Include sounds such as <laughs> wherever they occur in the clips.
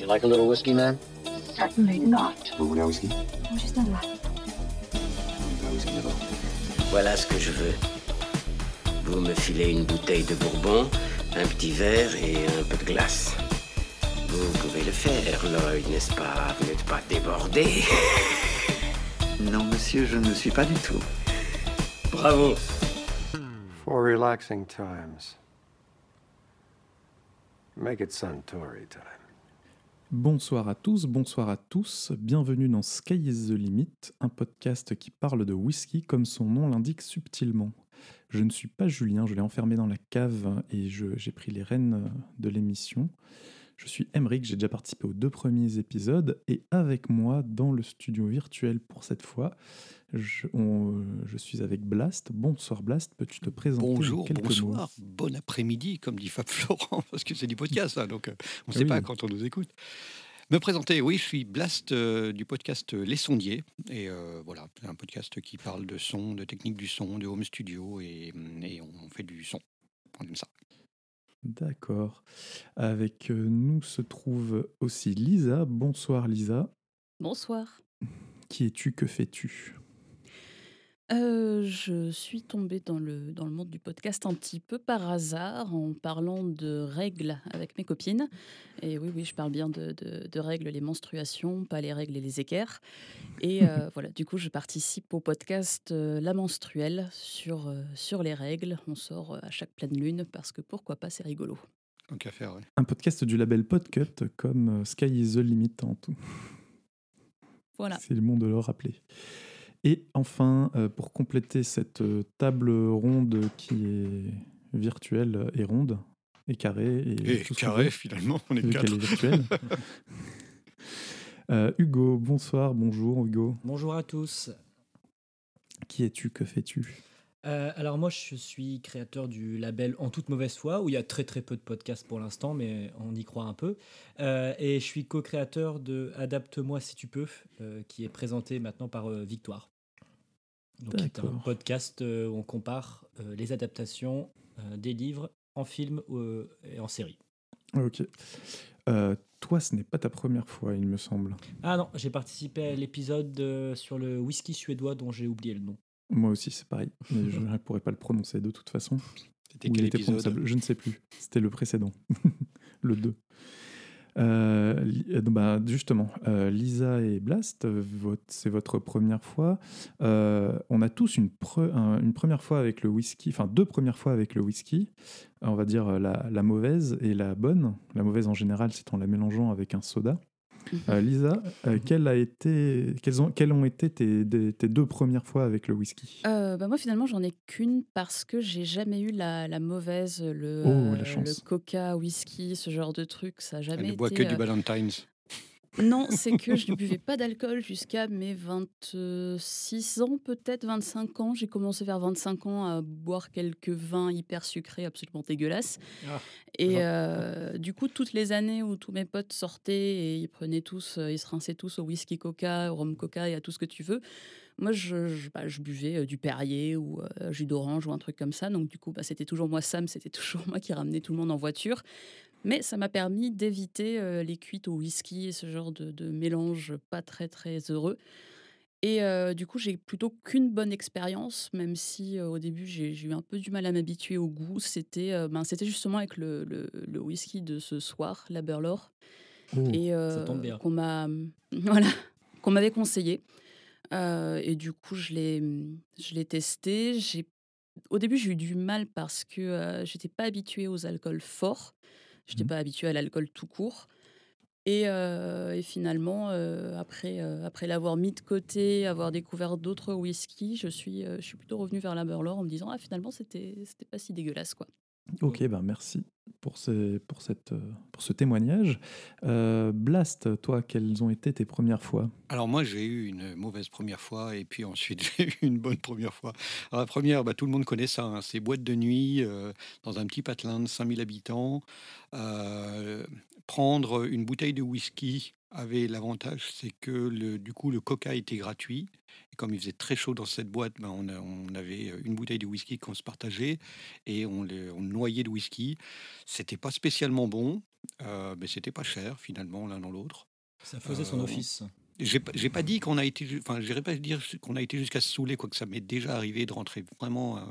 you like a little whiskey, man? Certainly not. Vous voulez un whisky Juste un là. Un whisky d'abord. Voilà ce que je veux. Vous me filez une bouteille de bourbon, un petit verre et un peu de glace. Vous pouvez le faire, Lloyd, n'est-ce pas? Vous n'êtes pas débordé <laughs> Non, monsieur, je ne suis pas du tout. Bravo For relaxing times. Make it Suntory time. Bonsoir à tous, bonsoir à tous, bienvenue dans Sky is the Limit, un podcast qui parle de whisky comme son nom l'indique subtilement. Je ne suis pas Julien, je l'ai enfermé dans la cave et j'ai pris les rênes de l'émission. Je suis Emeric, j'ai déjà participé aux deux premiers épisodes et avec moi dans le studio virtuel pour cette fois, je, on- je suis avec Blast. Bonsoir Blast, peux-tu te présenter en Bonjour, quelques mots bonsoir, bon après-midi, comme dit Fab Florent, <laughs> parce que c'est du podcast, hein, donc euh, on ne sait Oui. pas quand on nous écoute. Me présenter, oui, je suis Blast euh, du podcast Les Sondiers, et euh, voilà, c'est un podcast qui parle de son, de technique du son, de home studio, et, et on fait du son. On aime ça. D'accord. Avec euh, nous se trouve aussi Lisa. Bonsoir Lisa. Bonsoir. Qui es-tu? Que fais-tu? Euh, je suis tombée dans le, dans le monde du podcast un petit peu par hasard en parlant de règles avec mes copines. Et oui, oui, je parle bien de, de- de règles, les menstruations, pas les règles et les équerres. Et <laughs> euh, voilà, du coup, je participe au podcast euh, La Menstruelle sur, euh, sur les règles. On sort à chaque pleine lune parce que pourquoi pas, c'est rigolo. Donc à faire, ouais. Un podcast du label Podcut comme Sky is the Limit en tout. Voilà. C'est le monde de le rappeler. Et enfin, euh, pour compléter cette euh, table ronde qui est virtuelle et ronde, et carrée, et, Et tout ce qu'on carré, veut, finalement, on est quatre. est virtuelle. <laughs> Euh, Hugo, bonsoir, bonjour Hugo. Bonjour à tous. Qui es-tu? Que fais-tu? Euh, alors moi, je suis créateur du label En toute mauvaise foi, où il y a très très peu de podcasts pour l'instant, mais on y croit un peu. Euh, et je suis co-créateur de Adapte-moi si tu peux, euh, qui est présenté maintenant par Victoire. Donc c'est un podcast où on compare les adaptations des livres en film et en série. Ok. Toi, ce n'est pas ta première fois, il me semble. Ah non, j'ai participé à l'épisode sur le whisky suédois dont j'ai oublié le nom. Moi aussi, c'est pareil. Mais je <laughs> ne pourrais pas le prononcer de toute façon. C'était quel était épisode Je ne sais plus. C'était le précédent. <laughs> le 2. Euh, euh, bah, justement, euh, Lisa et Blast, c'est votre première fois. Euh, on a tous une, pre- un- une première fois avec le whisky, enfin deux premières fois avec le whisky. On va dire la, la mauvaise et la bonne. La mauvaise en général, c'est en la mélangeant avec un soda. Euh, Lisa, euh, quelle a été, quelles, ont, quelles ont été tes, des- tes deux premières fois avec le whisky? Euh, bah moi finalement j'en ai qu'une parce que j'ai jamais eu la, la mauvaise, le, Oh, euh, la le coca, whisky, ce genre de truc, ça a Elle jamais ne été. boit que du Valentine's. Non, c'est que je ne buvais pas d'alcool jusqu'à mes 26 ans, peut-être 25 ans. J'ai commencé vers 25 ans à boire quelques vins hyper sucrés, absolument dégueulasses. Ah, Et euh, du coup, toutes les années où tous mes potes sortaient et ils prenaient tous, euh, ils se rinçaient tous au whisky coca, au rhum coca et à tout ce que tu veux. Moi, je, je, bah, je buvais euh, du Perrier ou euh, jus d'orange ou un truc comme ça. Donc, du coup, bah, c'était toujours moi, Sam, c'était <laughs> toujours moi qui ramenais tout le monde en voiture. Mais ça m'a permis d'éviter les cuites au whisky et ce genre de, de mélange pas très très heureux. Et euh, du coup, j'ai plutôt qu'une bonne expérience, même si euh, au début j'ai eu un peu du mal à m'habituer au goût. C'était euh, ben, justement avec le, le- le whisky de ce soir, la Burlor, Oh, et qu'on m'a <laughs> voilà qu'on m'avait conseillé. Et du coup, je l'ai je l'ai testé. J'ai au début j'ai eu du mal parce que j'étais pas habituée aux alcools forts. J'étais Mhm. pas habituée à l'alcool tout court. Et, euh, et finalement, euh, après, après l'avoir mis de côté, avoir découvert d'autres whiskies, je suis, je suis plutôt revenue vers la Burlor en me disant ah finalement c'était pas si dégueulasse quoi. Ok, ben merci pour ce, pour cette, pour ce témoignage. Euh, Blast, toi, quelles ont été tes premières fois? Alors moi j'ai eu une mauvaise première fois et puis ensuite <laughs> j'ai eu une bonne première fois. Alors la première, bah, tout le monde connaît ça, hein, c'est boîte de nuit euh, dans un petit patelin de 5000 habitants. Euh, prendre une bouteille de whisky avait l'avantage, c'est que le, du coup, le coca était gratuit. Comme il faisait très chaud dans cette boîte, ben, on, a- on avait une bouteille de whisky qu'on se partageait et on, noyait de whisky. C'était pas spécialement bon, euh, mais c'était pas cher finalement l'un dans l'autre. Ça faisait son Euh, office. J'ai pas, dit qu'on a été, enfin, j'irais pas dire qu'on a été jusqu'à se saouler, quoique ça m'est déjà arrivé de rentrer vraiment euh,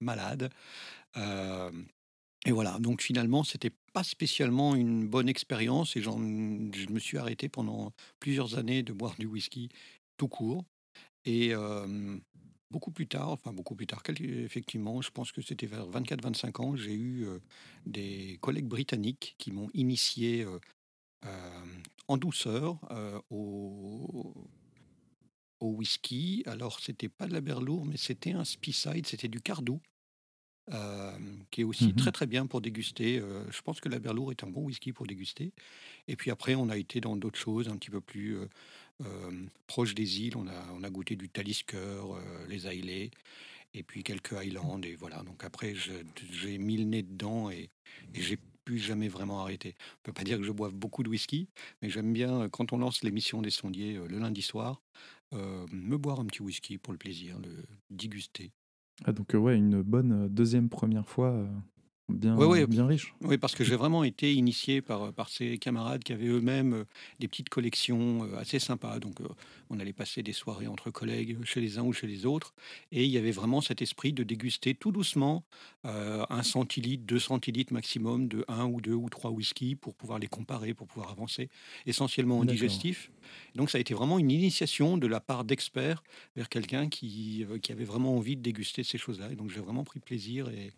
malade. Euh, et voilà, donc finalement, c'était pas spécialement une bonne expérience et je me suis arrêté pendant plusieurs années de boire du whisky tout court. Et euh, beaucoup plus tard, enfin beaucoup plus tard, effectivement, je pense que c'était vers 24-25 ans, j'ai eu euh, des collègues britanniques qui m'ont initié euh, en douceur au, au whisky. Alors, c'était pas de la Berlour, mais c'était un Speyside, c'était du Cardoux, euh, qui est aussi très très bien pour déguster. Je pense que la Berlour est un bon whisky pour déguster. Et puis après, on a été dans d'autres choses un petit peu plus euh, proches des îles. On a, on a goûté du Talisker, euh, les Islay, et puis quelques Highlands. Et voilà. Donc après, j'ai mis le nez dedans et, j'ai plus jamais vraiment arrêté. On peut pas dire que je boive beaucoup de whisky, mais j'aime bien, euh, quand on lance l'émission des sondiers le lundi soir, me boire un petit whisky pour le plaisir, le déguster. Ah, donc, euh, ouais, une bonne deuxième première fois, bien, ouais. bien riche. Oui, parce que j'ai vraiment été initié par, par ces camarades qui avaient eux-mêmes euh, des petites collections euh, assez sympas. Donc, euh, on allait passer des soirées entre collègues chez les uns ou chez les autres. Et il y avait vraiment cet esprit de déguster tout doucement euh, un centilitre, deux centilitres maximum de un ou deux ou trois whisky pour pouvoir les comparer, pour pouvoir avancer, essentiellement en digestif. Donc, ça a été vraiment une initiation de la part d'experts vers quelqu'un qui, qui avait vraiment envie de déguster ces choses-là. Et donc, j'ai vraiment pris plaisir et.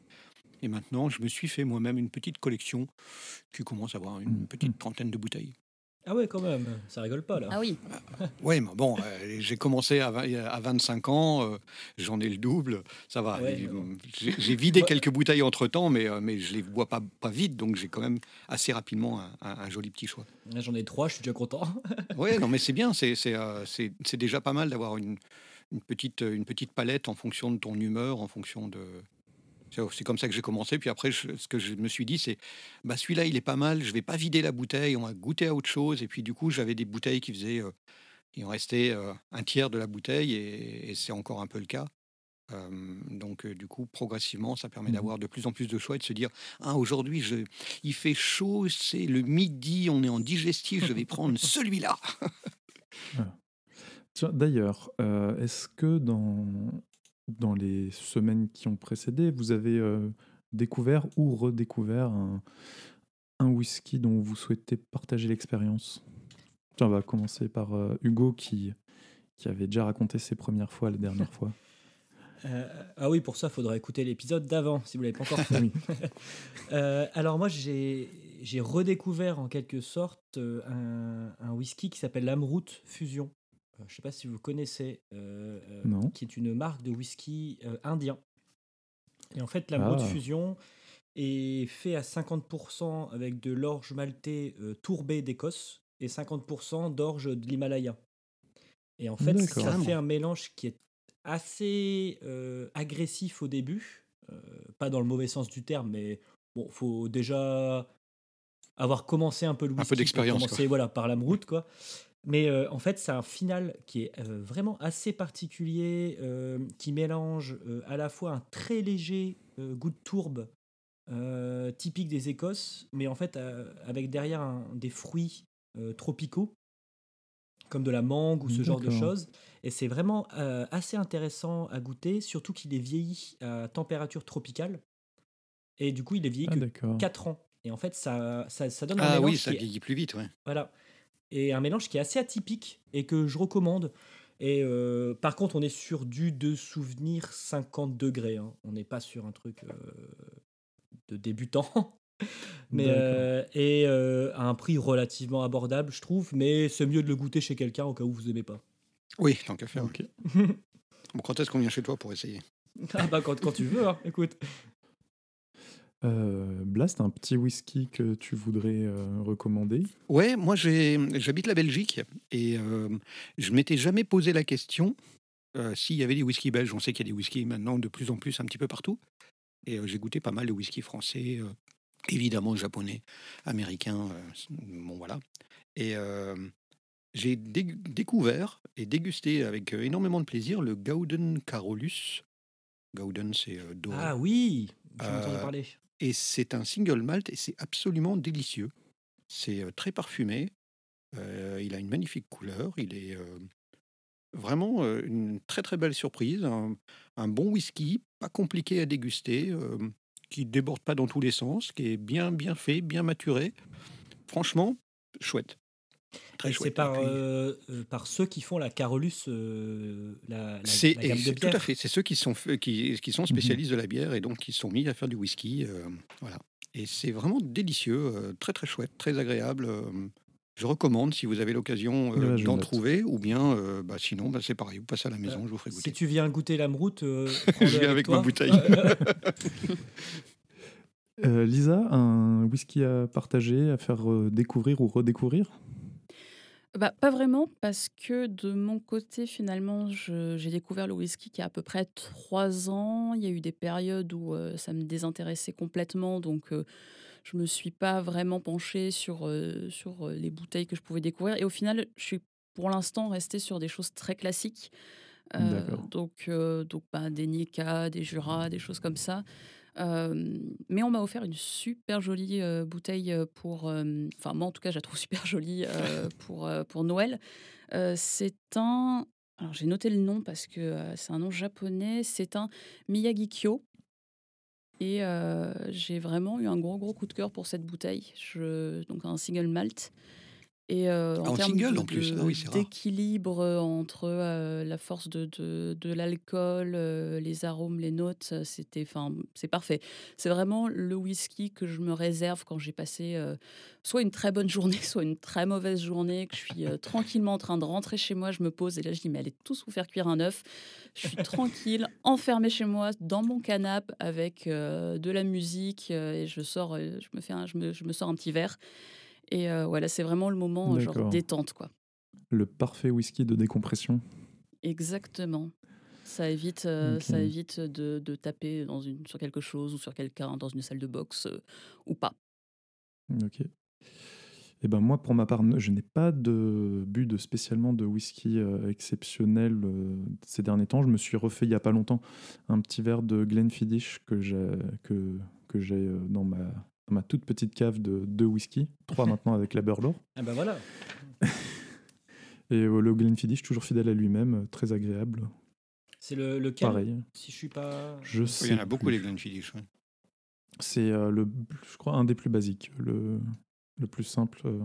Et maintenant, je me suis fait moi-même une petite collection qui commence à avoir une Mm. petite trentaine de bouteilles. Ah ouais, quand même, ça rigole pas là. Ah oui, Oui, mais bon, euh, j'ai commencé à, vingt- à 25 ans, euh, j'en ai le double, ça va. Ouais, mais euh, J'ai vidé Ouais. quelques bouteilles entre-temps, mais, euh, mais je les bois pas, pas vite, donc j'ai quand même assez rapidement un, un- un joli petit choix. J'en ai trois, je suis déjà content. <laughs> Oui, non, mais c'est bien, c'est c'est, euh, c'est- c'est déjà pas mal d'avoir une, une, petite, une petite palette en fonction de ton humeur, en fonction de... C'est comme ça que j'ai commencé. Puis après, je- ce que je me suis dit, c'est bah, celui-là, il est pas mal. Je vais pas vider la bouteille. On va goûter à autre chose. Et puis, du coup, j'avais des bouteilles qui faisaient. euh, il en restait euh, un tiers de la bouteille. Et, et c'est encore un peu le cas. Euh, donc, euh, du coup, progressivement, ça permet Mhm. d'avoir de plus en plus de choix et de se dire Ah, aujourd'hui, je- il fait chaud, c'est le midi, on est en digestif, je vais prendre <laughs> celui-là. D'ailleurs, euh, est-ce que dans, dans les semaines qui ont précédé, vous avez euh, découvert ou redécouvert un, un whisky dont vous souhaitez partager l'expérience? Tiens, on va commencer par euh, Hugo qui, qui avait déjà raconté ses premières fois la dernière fois. <laughs> Euh, ah oui, pour ça, il faudra écouter l'épisode d'avant, si vous ne l'avez pas encore fait. <laughs> Euh, alors moi, j'ai redécouvert en quelque sorte euh, un, un whisky qui s'appelle l'Amroot Fusion. Euh, je ne sais pas si vous connaissez, euh, euh, Non. qui est une marque de whisky euh, indien. Et en fait, l'Amroot Ah. Fusion est fait à 50% avec de l'orge maltais euh, tourbé d'Écosse et 50% d'orge de l'Himalaya. Et en fait, ça fait un mélange qui est assez euh, agressif au début, euh, pas dans le mauvais sens du terme, mais bon, faut déjà avoir commencé un peu le whisky pour d'expérience, commencer, quoi. voilà, par l'amroute, quoi. Mais euh, en fait, c'est un final qui est euh, vraiment assez particulier, euh, qui mélange euh, à la fois un très léger euh, goût de tourbe euh, typique des Écosses, mais en fait euh, avec derrière un- des fruits euh, tropicaux, comme de la mangue ou ce genre de choses. Et c'est vraiment euh, assez intéressant à goûter, surtout qu'il est vieilli à température tropicale. Et du coup, il est vieilli Ah, que d'accord. 4 ans. Et en fait, ça, ça, ça donne un Ah oui, ça vieillit plus vite, ouais. voilà. Et un mélange qui est assez atypique et que je recommande. Et euh, par contre, on est sur du de souvenir 50 degrés. hein. On n'est pas sur un truc euh, de débutant. <laughs> Mais, euh, et euh, à un prix relativement abordable, je trouve. Mais c'est mieux de le goûter chez quelqu'un au cas où vous aimez pas. Oui, tant qu'à faire. Bon, quand est-ce qu'on vient chez toi pour essayer? <laughs> Ah bah quand, quand tu veux, hein, écoute. Euh, Blast, un petit whisky que tu voudrais euh, recommander? Ouais, moi j'ai- j'habite la Belgique et euh, je m'étais jamais posé la question euh, s'il y avait des whisky belges. On sait qu'il y a des whisky maintenant de plus en plus un petit peu partout. Et euh, j'ai goûté pas mal de whisky français euh, évidemment japonais, américain, euh, bon voilà. Et euh, j'ai dé- découvert et dégusté avec euh, énormément de plaisir le Gauden Carolus. Gauden, c'est euh, doré. Ah oui, j'en ai entendu Euh, parler. Et c'est un single malt et c'est absolument délicieux. C'est euh, très parfumé. euh, il a une magnifique couleur. Il est euh, vraiment une très très belle surprise. Un, un bon whisky, pas compliqué à déguster, qui déborde pas dans tous les sens, qui est bien bien fait, bien maturé. Franchement, chouette. Très Et c'est par, euh, euh, par ceux qui font la Carolus, euh, la, la, c'est la gamme de c'est- tout à bière. fait. C'est ceux qui sont f- qui, qui sont spécialistes de la bière et donc qui sont mis à faire du whisky. euh, voilà. Et c'est vraiment délicieux, euh, très très chouette, très agréable. euh, je recommande si vous avez l'occasion euh, d'en trouver, ou bien euh, bah, sinon bah, c'est pareil, vous passez à la maison, je vous ferai Si goûter. tu viens goûter la mroute, euh, <laughs> Je viens avec ma bouteille. <laughs> Euh, Lisa, un whisky à partager, à faire euh, découvrir ou redécouvrir? Bah, pas vraiment, parce que de mon côté, finalement, j'ai découvert le whisky qui a à peu près trois ans. Il y a eu des périodes où euh, ça me désintéressait complètement, donc euh, je me suis pas vraiment penchée sur, euh, sur les bouteilles que je pouvais découvrir. Et au final, je suis pour l'instant restée sur des choses très classiques. Donc, donc bah, des Nika, des Jura, des choses comme ça. Mais on m'a offert une super jolie bouteille pour. Enfin, moi en tout cas, je la trouve <laughs> super jolie pour, pour Noël. C'est un. Alors, j'ai noté le nom parce que c'est un nom japonais. C'est un Miyagi-Kyo. Et j'ai vraiment eu un gros, gros coup de cœur pour cette bouteille. Donc, un single malt. Et euh, en en termes single, de- en plus. Ah oui, d'équilibre euh, entre euh, la force de, de, de l'alcool, euh, les arômes, les notes, c'était, enfin, c'est parfait. C'est vraiment le whisky que je me réserve quand j'ai passé soit une très bonne journée, <laughs> soit une très mauvaise journée, que je suis tranquillement en train de rentrer chez moi, je me pose et là je dis mais allez tous vous faire cuire un œuf. Je suis tranquille, <laughs> enfermée chez moi dans mon canapé avec de la musique et je sors, je me fais, un- je me, je me sors un petit verre. Et euh, voilà, c'est vraiment le moment euh, genre détente quoi. Le parfait whisky de décompression. Exactement. Ça évite, euh, ça évite de, de taper dans une, sur quelque chose ou sur quelqu'un dans une salle de boxe euh, ou pas. Ok. Et ben moi, pour ma part, je n'ai pas de bu de spécialement de whisky euh, exceptionnel euh, ces derniers temps. Je me suis refait il y a pas longtemps un petit verre de Glenfiddich que j'ai que que j'ai euh, dans ma dans ma toute petite cave de deux whisky, trois <laughs> maintenant avec la Burlor. Ah bah voilà. <laughs> Et euh, le Glenfiddich toujours fidèle à lui-même, euh, très agréable. C'est le, lequel Pareil. Si je suis pas. Je Oui, sais il y en a beaucoup les Glenfiddich. ouais. C'est euh, le, je crois, un des plus basiques, le, le plus simple. euh.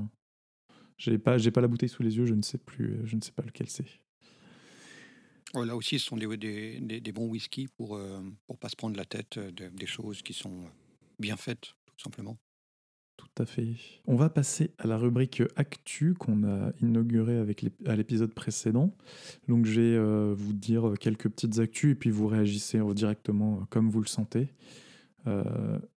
J'ai pas, j'ai pas la bouteille sous les yeux, je ne sais plus, je ne sais pas lequel c'est. Ouais, là aussi, ce sont des, des, des- des bons whisky pour ne pour pas se prendre la tête de- des choses qui sont bien faites, tout à fait. On va passer à la rubrique Actu qu'on a inaugurée avec à l'épisode précédent. Donc je vais euh, vous dire quelques petites actus et puis vous réagissez euh, directement euh, comme vous le sentez.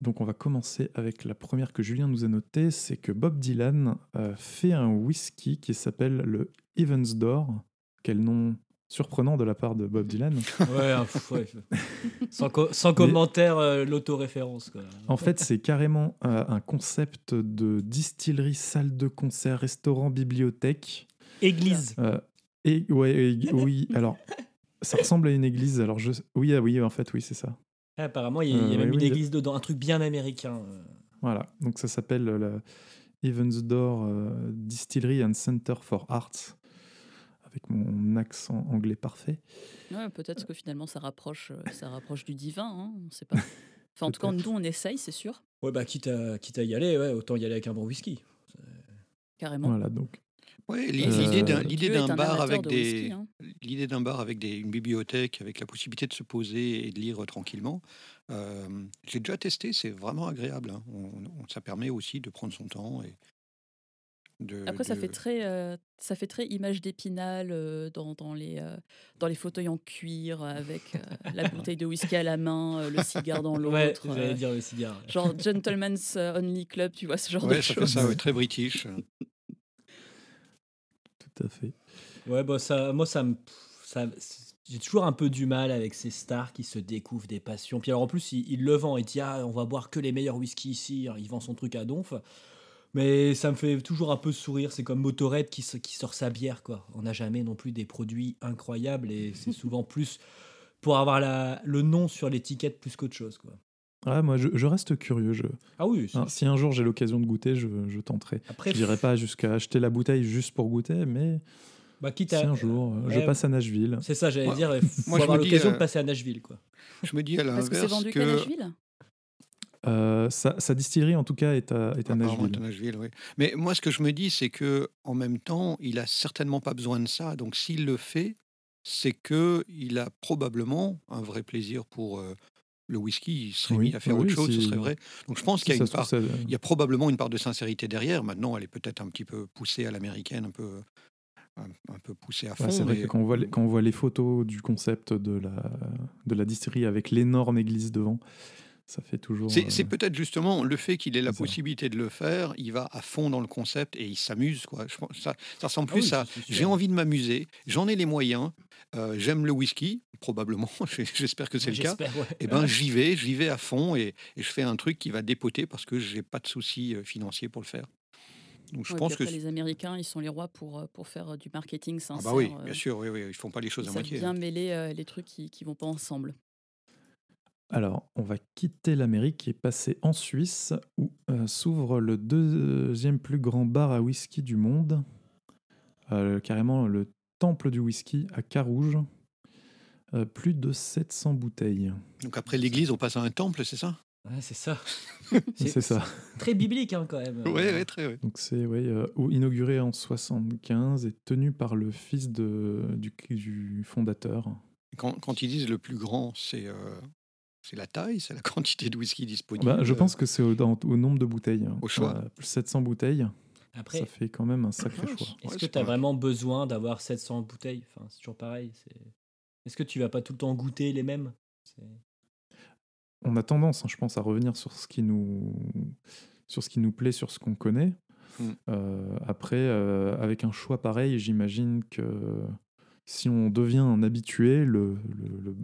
Donc on va commencer avec la première que Julien nous a notée, c'est que Bob Dylan fait un whisky qui s'appelle le Evans d'Or. Quel nom surprenant de la part de Bob Dylan. Ouais, un fou, ouais. <laughs> sans, co- sans commentaire, euh, l'autoréférence. En fait, c'est carrément euh, un concept de distillerie, salle de concert, restaurant, bibliothèque. Église. Euh, et ouais, et- oui. Alors, ça ressemble à une église. Alors, je, oui, ah oui, en fait, oui, c'est ça. Ah, apparemment, il y a, il y a même oui, une oui, église dedans, un truc bien américain. Voilà. Donc, ça s'appelle la Evansdore euh, Distillery and Center for Arts, avec mon accent anglais parfait. Ouais, peut-être que finalement ça rapproche, euh, ça rapproche du divin, hein, on ne sait pas. <laughs> Enfin, en tout cas, nous on essaye, c'est sûr, Ouais, bah, quitte à, quitte à y aller, ouais, autant y aller avec un bon whisky. carrément. Voilà, donc. Ouais, Euh, l'idée d'un Dieu l'idée est d'un un bar avec de des whisky, hein. l'idée d'un bar avec des, une bibliothèque avec la possibilité de se poser et de lire tranquillement. euh, J'ai déjà testé, c'est vraiment agréable. hein. On- on- ça permet aussi de prendre son temps et de. Après, ça fait très, euh, ça fait très image d'épinal euh, dans, dans les, euh, dans les fauteuils en cuir avec euh, la <laughs> bouteille de whisky à la main, euh, le cigare dans l'autre. Ouais, euh, j'allais dire le cigare. Genre <laughs> Gentleman's Only Club, tu vois, ce genre Ouais, de ça fait choses. ça, ouais, très british. <laughs> Tout à fait. Ouais, bah, ça, moi, ça me. Ça, j'ai toujours un peu du mal avec ces stars qui se découvrent des passions. Puis alors en plus, il, il le vend, il dit ah, on va boire que les meilleurs whisky ici. Il vend son truc à donf. Mais ça me fait toujours un peu sourire. C'est comme Motorhead qui, sort sa bière, quoi. On n'a jamais non plus des produits incroyables et <laughs> c'est souvent plus pour avoir la, le nom sur l'étiquette plus qu'autre chose, quoi. Ah, moi, je, je reste curieux. Je... Ah oui, Hein, si un jour j'ai l'occasion de goûter, je, je tenterai. Après, je n'irai pas jusqu'à acheter la bouteille juste pour goûter, mais bah, quitte si à- un jour euh, je ouais, passe à Nashville. C'est ça, j'allais dire. Faut moi, avoir l'occasion euh, de passer à Nashville, quoi. Je me dis à Parce que c'est l'inverse vendu qu'à Nashville? Euh, sa, sa distillerie, en tout cas, est à, est à Apparemment, Nashville. à Nashville, oui. Mais moi, ce que je me dis, c'est que en même temps, il a certainement pas besoin de ça. Donc, s'il le fait, c'est que il a probablement un vrai plaisir pour euh, le whisky. Il serait Oui, mis à faire oui, autre chose, ce serait vrai. Donc, je pense Si qu'il y a une part. ça- Il y a probablement une part de sincérité derrière. Maintenant, elle est peut-être un petit peu poussée à l'américaine, un peu, un, peu poussée à fond. Ouais, c'est vrai mais- que quand on, voit les, quand on voit les photos du concept de la, de la distillerie avec l'énorme église devant, ça fait toujours. C'est euh, c'est peut-être justement le fait qu'il ait la possibilité de le faire, il va à fond dans le concept et il s'amuse. quoi. Je pense- Ça, ça ressemble Ah oui, plus à j'ai envie de m'amuser, j'en ai les moyens, euh, j'aime le whisky, probablement, <laughs> j'espère que c'est le cas. Ouais. Et ben j'y vais, j'y vais à fond et, et je fais un truc qui va dépoter parce que j'ai pas de soucis euh, financiers pour le faire. Donc je Ouais, pense que les Américains, ils sont les rois pour, pour faire du marketing ah sincère. bah oui, bien sûr, oui, oui, ils font pas les choses Ils à moitié. bien hein. mêler euh, les trucs qui qui vont pas ensemble. Alors, on va quitter l'Amérique et passer en Suisse, où euh, s'ouvre le deuxième plus grand bar à whisky du monde, Euh, carrément le temple du whisky à Carouge. Euh, plus de 700 bouteilles. Donc après l'église, on passe à un temple, c'est ça? Ouais, c'est ça. <laughs> C'est ça. Très biblique, hein, quand même. Oui, ouais, très. ouais. Donc c'est ouais, euh, ou- inauguré en 75 et tenu par le fils de, du, du fondateur. Quand, quand ils disent le plus grand, c'est euh, c'est la taille, c'est la <laughs> quantité de whisky disponible. Bah, je euh, pense que c'est au, nombre de bouteilles. Au choix. Euh, 700 bouteilles, Après, ça fait quand même un sacré <clears throat> choix. est-ce Ouais, que tu as vraiment besoin d'avoir 700 bouteilles? Enfin, c'est toujours pareil. c'est- Est-ce que tu vas pas tout le temps goûter les mêmes? C'est- On a tendance, hein, je pense, à revenir sur ce qui nous, sur ce qui nous plaît, sur ce qu'on connaît. Mm. Euh, après, euh, avec un choix pareil, j'imagine que si on devient un habitué, le, le, le-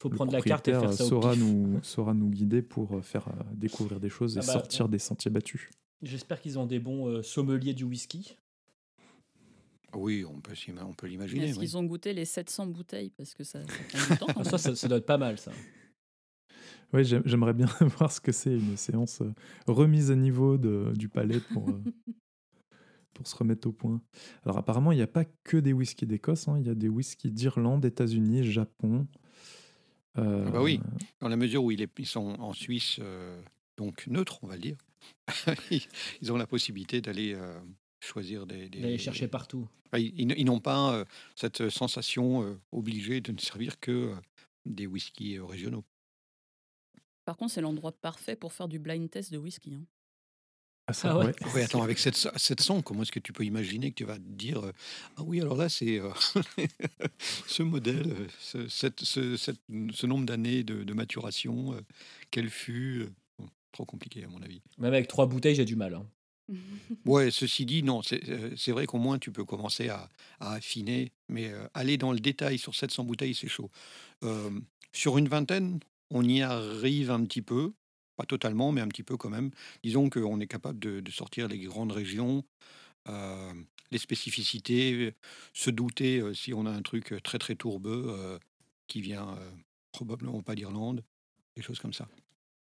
faut le prendre la carte et faire ça au saura pif. nous, <laughs> saura nous guider pour euh, faire euh, découvrir des choses et Ah bah, sortir des sentiers battus. J'espère qu'ils ont des bons euh, sommeliers du whisky. Oui, on peut, s'ima- on peut l'imaginer. Est-ce oui. qu'ils ont goûté les 700 bouteilles? Parce que ça, ça prend du <laughs> temps. quand même. ça, ça, ça doit être pas mal, ça. Oui, j'aimerais bien <laughs> voir ce que c'est une séance euh, remise à niveau de, du palais pour, euh, pour se remettre au point. Alors apparemment, il n'y a pas que des whiskies d'Écosse, hein, il y a des whiskies d'Irlande, États-Unis, Japon. Euh, Ah bah oui. Dans la mesure où est- ils sont en Suisse, euh, donc neutre, on va le dire, <laughs> ils- ont la possibilité d'aller euh, choisir des. des- D'aller chercher partout. Enfin, ils ils n- ils n'ont pas euh, cette sensation euh, obligée de ne servir que euh, des whiskies euh, régionaux. Par contre, c'est l'endroit parfait pour faire du blind test de whisky. hein. Ah, ça, Ah ouais. attends, avec cette, 700, comment est-ce que tu peux imaginer que tu vas te dire euh, Ah oui, alors là, c'est euh, <laughs> ce modèle, euh, ce, cette- ce- cette- ce nombre d'années de, de maturation, euh, quel fut euh, bon, Trop compliqué, à mon avis. Même avec trois bouteilles, j'ai du mal. hein. <laughs> Ouais, ceci dit, non, c'est c'est vrai qu'au moins tu peux commencer à, à affiner, mais euh, aller dans le détail sur 700 bouteilles, c'est chaud. Euh, sur une vingtaine, on y arrive un petit peu, pas totalement, mais un petit peu quand même. Disons qu'on est capable de, de sortir les grandes régions, euh, les spécificités, se douter euh, si on a un truc très très tourbeux euh, qui vient euh, probablement pas d'Irlande, des choses comme ça.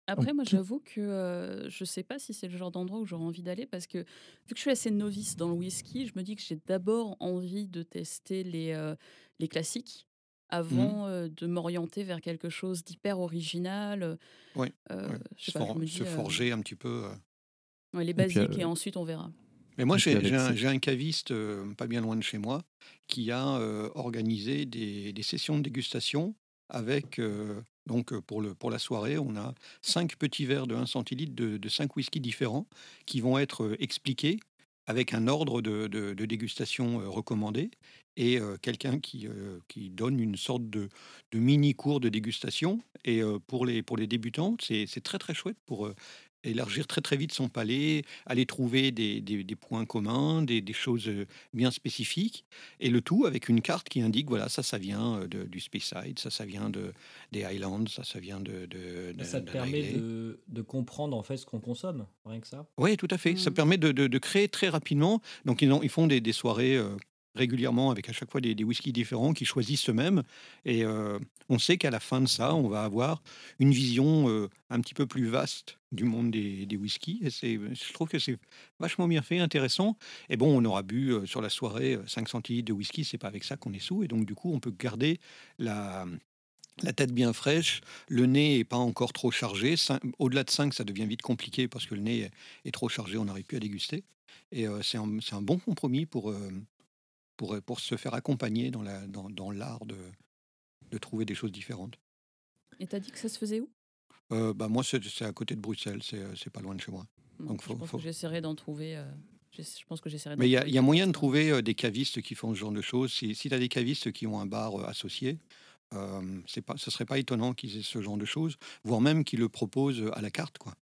Après, moi, j'avoue que euh, je sais pas si c'est le genre d'endroit où j'aurais envie d'aller parce que vu que je suis assez novice dans le whisky, je me dis que j'ai d'abord envie de tester les, euh, les classiques avant euh, de m'orienter vers quelque chose d'hyper original. euh, se, pas, for- forger un petit peu. ouais, les basiques et ensuite on verra. Mais moi, j'ai un, caviste pas bien loin de chez moi qui a organisé des, des sessions de dégustation avec, euh, donc pour, le, pour la soirée, on a cinq petits verres de 1 centilitre de, de cinq whiskies différents qui vont être expliqués avec un ordre de, de- dégustation euh, recommandé et euh, quelqu'un qui, euh, qui donne une sorte de, de mini cours de dégustation. Et pour, les, pour les débutants, c'est très très chouette pour élargir très très vite son palais, aller trouver des, des- des points communs, des, des choses euh, bien spécifiques, et le tout avec une carte qui indique voilà ça ça vient euh, de- du Speyside, ça ça vient de des Highlands, ça ça vient de, Ça te permet de, de comprendre en fait ce qu'on consomme, rien que ça? Oui, tout à fait. Ça Mm. permet de, créer très rapidement. Donc, ils, ont- ils font des, des soirées euh, régulièrement avec à chaque fois des, des whiskies différents qu'ils choisissent eux-mêmes. Et euh, on sait qu'à la fin de ça, on va avoir une vision euh, un petit peu plus vaste du monde des, des whiskies. Et je trouve que c'est vachement bien fait, intéressant. Et bon, on aura bu euh, sur la soirée euh, 5 centilitres de whisky. C'est pas avec ça qu'on est sous. Et donc, du coup, on peut garder la. La tête bien fraîche, le nez est pas encore trop chargé. Au-delà de 5, ça devient vite compliqué parce que le nez est- trop chargé, on n'arrive plus à déguster. Et c'est un, un bon compromis pour, pour, pour se faire accompagner dans la- dans, dans l'art de, de trouver des choses différentes. Et t'as dit que ça se faisait où? Euh, bah, moi, c'est à côté de Bruxelles, c'est euh, pas loin de chez moi. Bon, Donc, Je faut- pense faut- que j'essaierai d'en trouver. euh, Je pense que j'essaierai. Mais il y a, y moyen de trouver euh, des cavistes qui font ce genre de choses. Si, si tu as des cavistes qui ont un bar associé, c'est pas, ce serait pas étonnant qu'ils aient ce genre de choses, voire même qu'ils le proposent à la carte. Quoi.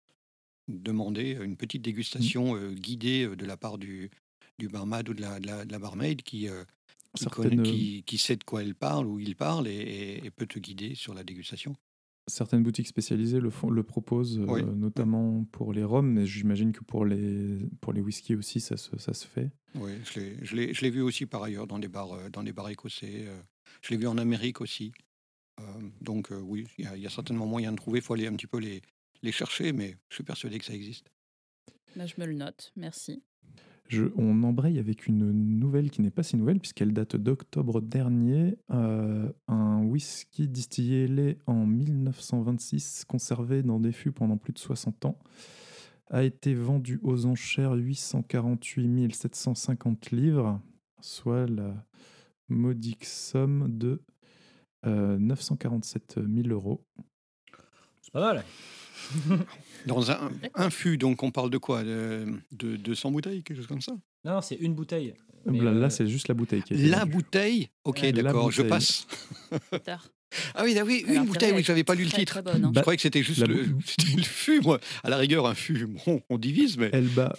Demander une petite dégustation euh, guidée de la part du, du barmaid ou de la, de la, de la barmaid qui, euh, qui, connaît- Certaines, qui, qui sait de quoi elle parle ou il parle et, et- et peut te guider sur la dégustation. certaines boutiques spécialisées le, font, le proposent, euh, notamment pour les rhums, mais j'imagine que pour les, pour les whiskies aussi, ça se, ça se fait. Oui, je l'ai- je l'ai je l'ai vu aussi par ailleurs dans des bars, euh, dans des bars écossais. je l'ai vu en Amérique aussi. Euh, donc euh, oui, il y, a- il y a certainement moyen de trouver. Il faut aller un petit peu les, les chercher, mais je suis persuadé que ça existe. Bah, je me le note. Merci. On embraye avec une nouvelle qui n'est pas si nouvelle, puisqu'elle date d'octobre dernier. Euh, un whisky distillé lait en 1926, conservé dans des fûts pendant plus de 60 ans, a été vendu aux enchères 848 750 livres, soit la modique somme de euh, 947 000 euros. C'est pas mal. <laughs> Dans un, un fût, donc on parle de quoi de, de 200 bouteilles, quelque chose comme ça? Non, c'est une bouteille. Mais, là, là, euh, c'est juste la bouteille qui La vendue. bouteille? Ok, Ouais, d'accord, je passe. Ah oui, ah oui, une bouteille, vrai, oui, j'avais pas lu le titre. Bonne, hein. Je Bah, croyais que c'était juste le, <laughs> le fût, moi. À la rigueur, un fût, bon, on divise, mais... Elle bat,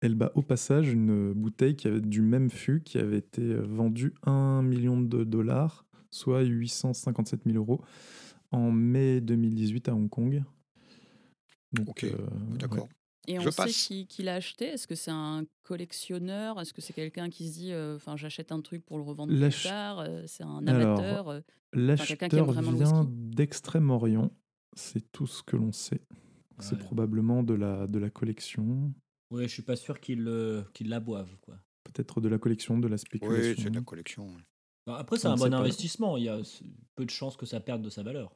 elle bat au passage une bouteille qui avait du même fût qui avait été euh, vendue 1 million de dollars, soit 857 000 euros, en mai 2018 à Hong Kong. Donc, Ok, euh, D'accord. Et Je on sait qui, qui l'a acheté? Est-ce que c'est un collectionneur? Est-ce que c'est quelqu'un qui se dit euh, enfin j'achète un truc pour le revendre plus tard euh, C'est un amateur euh, quelqu'un qui aime L'acheteur vient d'Extrême-Orient, c'est tout ce que l'on sait. C'est probablement de la, de la collection, Ouais, je suis pas sûr qu'ils le- qu'ils la boivent. Quoi. peut-être de la collection, de la spéculation. Oui, c'est de la collection. ouais. Bah, Après, c'est un bon investissement. Il y a peu de chances que ça perde de sa valeur.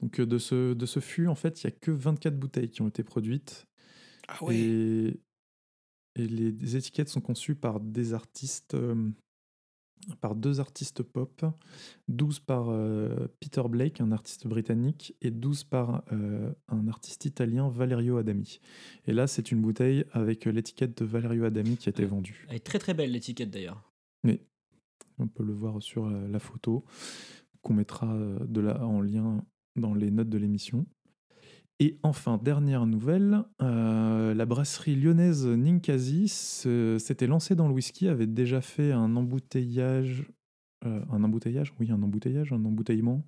Donc euh, de ce, de ce fût, en fait, il n'y a que 24 bouteilles qui ont été produites. Ah Et, et les étiquettes sont conçues par des artistes, euh, par deux artistes pop, 12 par euh, Peter Blake, un artiste britannique, et 12 par euh, un artiste italien, Valerio Adami. Et là, c'est une bouteille avec l'étiquette de Valerio Adami qui a été vendue. Elle est très très belle l'étiquette d'ailleurs. Mais on peut le voir sur la, la photo qu'on mettra euh, de en lien dans les notes de l'émission. Et enfin, dernière nouvelle, euh, la brasserie lyonnaise Ninkasi s'était lancée dans le whisky, avait déjà fait un embouteillage, euh, un embouteillage, oui, un embouteillage, un embouteillement,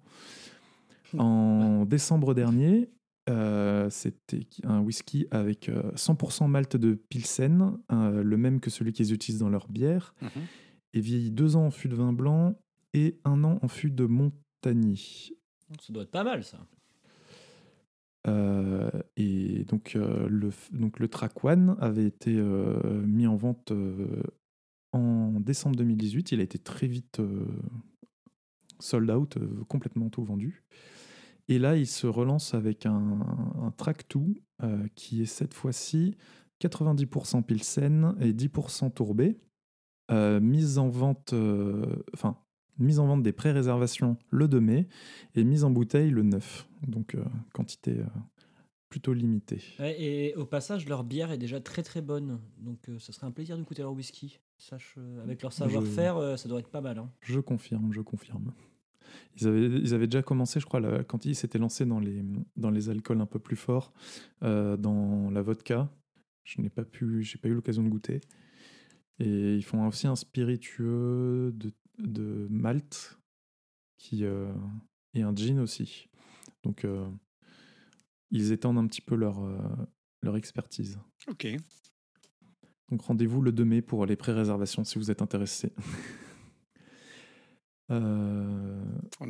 en décembre dernier. Euh, C'était un whisky avec euh, 100% malt de Pilsen, euh, le même que celui qu'ils utilisent dans leur bière, Mhm. Et vieilli deux ans en fût de vin blanc et un an en fût de Montagny. Ça doit être pas mal ça. Euh, et donc, euh, le, donc le Track One avait été euh, mis en vente en décembre 2018. Il a été très vite sold out, complètement tout vendu. Et là, il se relance avec un, un Track 2 euh, qui est cette fois-ci 90% Pilsen et 10% Tourbé. Euh, mise en vente, euh, enfin, mise en vente des pré-réservations le 2 mai et mise en bouteille le 9. Donc, euh, quantité plutôt limitée. Ouais, et au passage, leur bière est déjà très très bonne. Donc ça serait un plaisir de goûter leur whisky. Sache, avec leur savoir-faire, ça doit être pas mal. hein. Je confirme, je confirme. Ils avaient, ils avaient déjà commencé, je crois, quand ils s'étaient lancés dans les, dans les alcools un peu plus forts, euh, dans la vodka. Je n'ai pas pu, j'ai pas eu l'occasion de goûter. Et ils font aussi un spiritueux de, de malt qui, euh, et un gin aussi. Donc, euh, ils étendent un petit peu leur, euh, leur expertise. Ok. Donc rendez-vous le 2 mai pour les pré-réservations si vous êtes intéressé. <laughs> On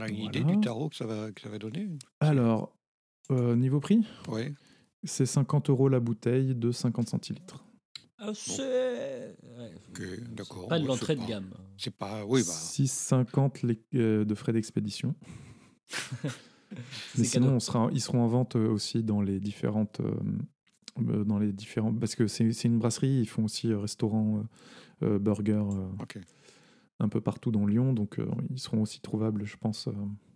a une Voilà. idée du tarot que ça va, que ça va donner alors, niveau prix, Ouais. c'est 50 euros la bouteille de 50 centilitres. Ah, c'est. ouais, Ok, d'accord. Pas de l'entrée de gamme. C'est pas. Oui, bah. 6,50 les- euh, de frais d'expédition. <laughs> Mais sinon, cadeau. on sera, ils seront en vente euh, aussi dans les différentes. euh, dans les différents, parce que c'est une brasserie, ils font aussi restaurant, euh, burger, euh, un peu partout dans Lyon, donc euh, ils seront aussi trouvables, je pense, euh,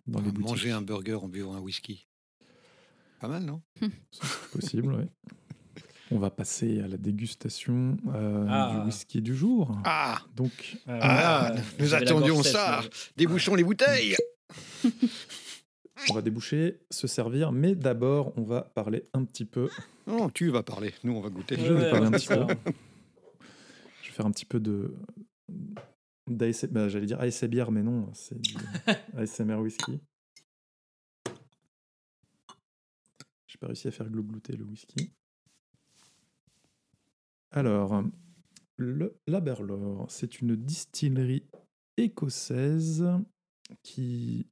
dans les boutiques. Manger un burger en buvant un whisky. Pas mal, non? <laughs> C'est possible, ouais. On va passer à la dégustation euh, Ah. du whisky du jour. Ah Donc, Euh, Ah, nous attendions ça. Débouchons les bouteilles <laughs> on va déboucher, se servir, mais d'abord, on va parler un petit peu. Non, tu vas parler. Nous, on va goûter. Je vais parler un petit peu. Je vais faire un petit peu de. bah, J'allais dire ASMR, mais non, c'est du <laughs> ASMR whisky. J'ai pas réussi à faire glouglouter le whisky. Alors, le Laberlore, c'est une distillerie écossaise qui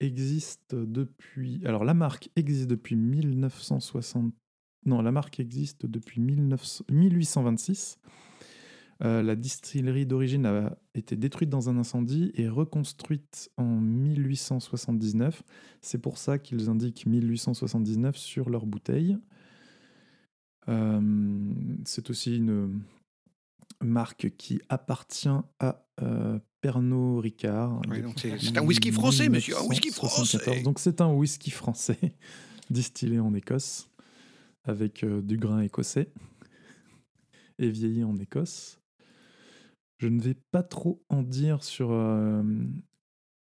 existe depuis. Alors, la marque existe depuis 1960. Non, la marque existe depuis 1900 1826. Euh, la distillerie d'origine a été détruite dans un incendie et reconstruite en 1879. C'est pour ça qu'ils indiquent 1879 sur leur bouteille. Euh, c'est aussi une marque qui appartient à euh, Pernod Ricard. Oui, c'est- un whisky français, monsieur, un whisky 1974. français. Donc c'est un whisky français <laughs> distillé en Écosse avec euh, du grain écossais et vieilli en Écosse. Je ne vais pas trop en dire sur, euh,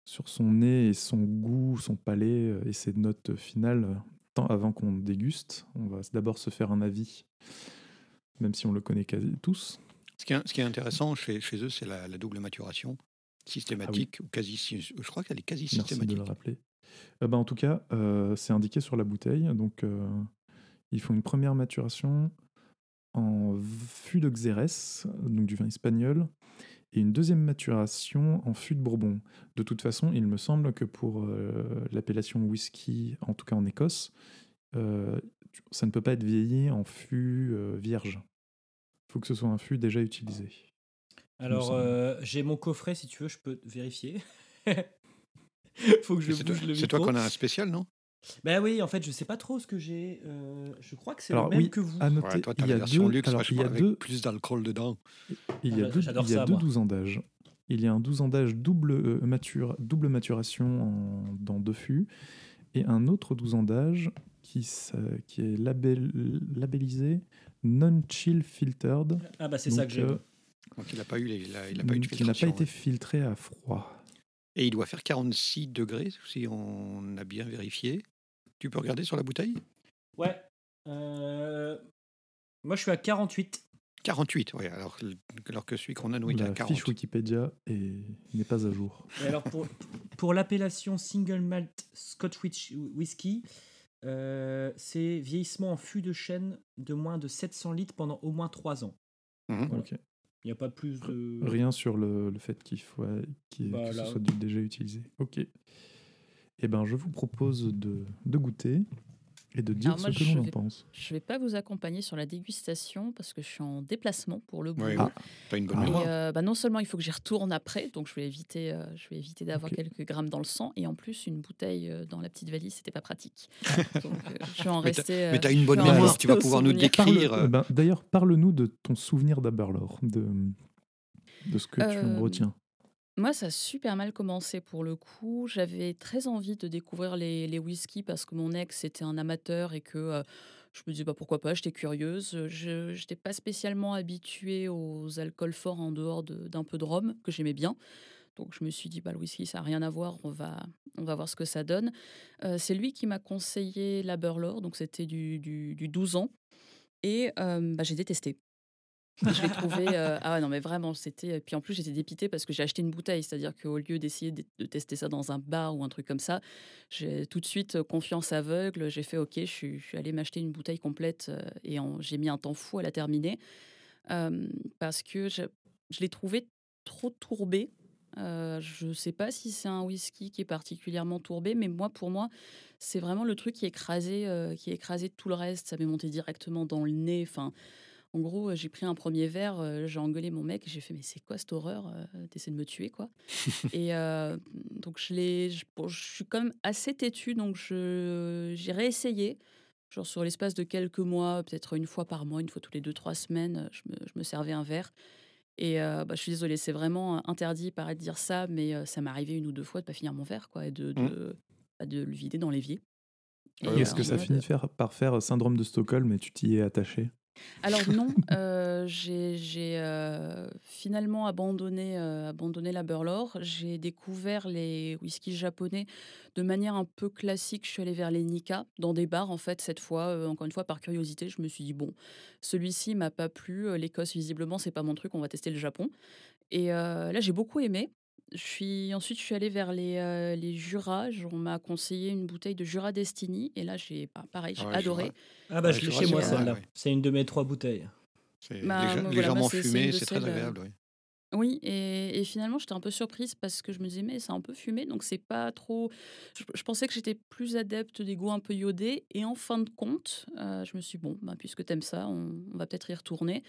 sur son nez et son goût, son palais et ses notes finales tant avant qu'on déguste. On va d'abord se faire un avis, même si on le connaît quasi tous. Ce qui est, ce qui est intéressant chez, chez eux, c'est la, la double maturation systématique ou quasi. Je crois qu'elle est quasi Merci de systématique. le rappeler. Euh, bah, en tout cas, euh, c'est indiqué sur la bouteille. Donc, euh, ils font une première maturation en fût de Xérès, donc du vin espagnol, et une deuxième maturation en fût de Bourbon. De toute façon, il me semble que pour euh, l'appellation whisky, en tout cas en Écosse, euh, ça ne peut pas être vieilli en fût euh, vierge. Il faut que ce soit un fût déjà utilisé. Alors, euh, j'ai mon coffret, si tu veux, je peux vérifier. <laughs> Faut que je C'est toi, bouge le c'est toi qu'on a un spécial, non? Bah oui, en fait, je sais pas trop ce que j'ai. euh, je crois que c'est le même oui, que vous. à noter, Ouais, Toi, il y a deux, luxe, alors, il y a deux, plus d'alcool dedans. Il y a Ah, deux, j'adore il y a ça, deux moi. 12 ans d'âge. Il y a un 12 ans d'âge double, euh, mature, double maturation en- dans deux fûts et un autre 12 ans d'âge qui, est label- labellisé non-chill filtered. Ah bah c'est ça que j'ai. euh, Donc il n'a pas eu, les- il a, il a pas eu de qui n'a pas été ouais. filtré à froid. Et il doit faire 46 degrés, si on a bien vérifié. Tu peux regarder sur la bouteille? Ouais. Euh, Moi, je suis à 48. 48, oui. Alors, alors que celui qu'on a, nous, il est à La 40. fiche Wikipédia est- n'est pas à jour. Et alors, pour, pour l'appellation Single Malt Scotch Whisky, euh, c'est vieillissement en fût de chêne de moins de 700 litres pendant au moins 3 ans. Mhm. Ok. Il n'y a pas plus de. Rien sur le, le fait qu'il faut Bah, que là. ce soit du- déjà utilisé. Ok. Eh ben, je vous propose de, de goûter et de dire moi, ce que l'on en pense. Je vais pas vous accompagner sur la dégustation parce que je suis en déplacement pour le boulot. Ouais, Ah. T'as une bonne Ah. Et euh, bah, non seulement il faut que j'y retourne après, donc je vais éviter, euh, je vais éviter d'avoir quelques grammes dans le sang, et en plus une bouteille euh, dans la petite valise, c'était pas pratique. <laughs> donc euh, je vais en Mais t'as- rester. Mais euh, t'as une bonne mémoire, tu vas pouvoir nous souvenir. Décrire. euh, ben, D'ailleurs, parle-nous de ton souvenir d'Aberlore, de, de ce que tu en retiens. Moi, ça a super mal commencé pour le coup. J'avais très envie de découvrir les, les whiskies parce que mon ex était un amateur et que euh, je me disais bah, pourquoi pas, j'étais curieuse. Je n'étais pas spécialement habituée aux alcools forts en dehors de- d'un peu de rhum, que j'aimais bien. Donc je me suis dit, bah, le whisky, ça n'a rien à voir, on va, on va voir ce que ça donne. Euh, c'est lui qui m'a conseillé la Burlor, donc c'était du, du, du 12 ans. Et euh, bah, j'ai détesté. Je l'ai trouvé. euh, ah non, mais vraiment, c'était. Puis en plus, j'étais dépitée parce que j'ai acheté une bouteille. C'est-à-dire qu'au lieu d'essayer de, tester ça dans un bar ou un truc comme ça, j'ai tout de suite euh, confiance aveugle. J'ai fait OK, je suis, allée m'acheter une bouteille complète euh, et j'ai mis un temps fou à la terminer euh, parce que je, l'ai trouvé trop tourbé. Euh, je ne sais pas si c'est un whisky qui est particulièrement tourbé, mais moi, pour moi, c'est vraiment le truc qui écrasait, euh, qui écrasait tout le reste. Ça m'est monté directement dans le nez. Enfin, en gros, j'ai pris un premier verre, euh, j'ai engueulé mon mec et j'ai fait mais c'est quoi cette horreur euh, T'essaies de me tuer quoi <laughs> Et euh, donc je l'ai, je, bon, je suis quand même assez têtue, donc je j'ai réessayé. Genre sur l'espace de quelques mois, peut-être une fois par mois, une fois tous les deux trois semaines, je me, je me servais un verre. Et euh, bah, je suis désolée, c'est vraiment interdit paraît de dire ça, mais euh, ça m'est arrivé une ou deux fois de pas finir mon verre quoi, et de, de, bah, de le vider dans l'évier. Et, Est-ce euh, que ça finit par faire syndrome de Stockholm et tu t'y es attaché? Alors <laughs> non, euh, j'ai j'ai, euh, finalement abandonné, euh, abandonné la Burlor. J'ai découvert les whiskies japonais de manière un peu classique. Je suis allée vers les Nika, dans des bars en fait, cette fois. encore une fois, par curiosité, je me suis dit, bon, celui-ci m'a pas plu. L'Écosse, visiblement, c'est pas mon truc, on va tester le Japon. Et là, j'ai beaucoup aimé. Je suis, ensuite, je suis allée vers les, euh, les Jura. On m'a conseillé une bouteille de Jura Destiny. Et là, j'ai, bah, pareil, j'ai Ah ouais, adoré. Jura. Ah bah Ouais, je l'ai chez moi celle-là. ouais. C'est une de mes trois bouteilles. C'est Bah, moi, voilà, légèrement moi, c'est- très euh, agréable. oui. Oui, et, et finalement, j'étais un peu surprise parce que je me disais, mais c'est un peu fumé, donc c'est pas trop. Je, je pensais que j'étais plus adepte des goûts un peu iodés, et en fin de compte, euh, je me suis dit, bon, bah, puisque t'aimes ça, on, on va peut-être y retourner.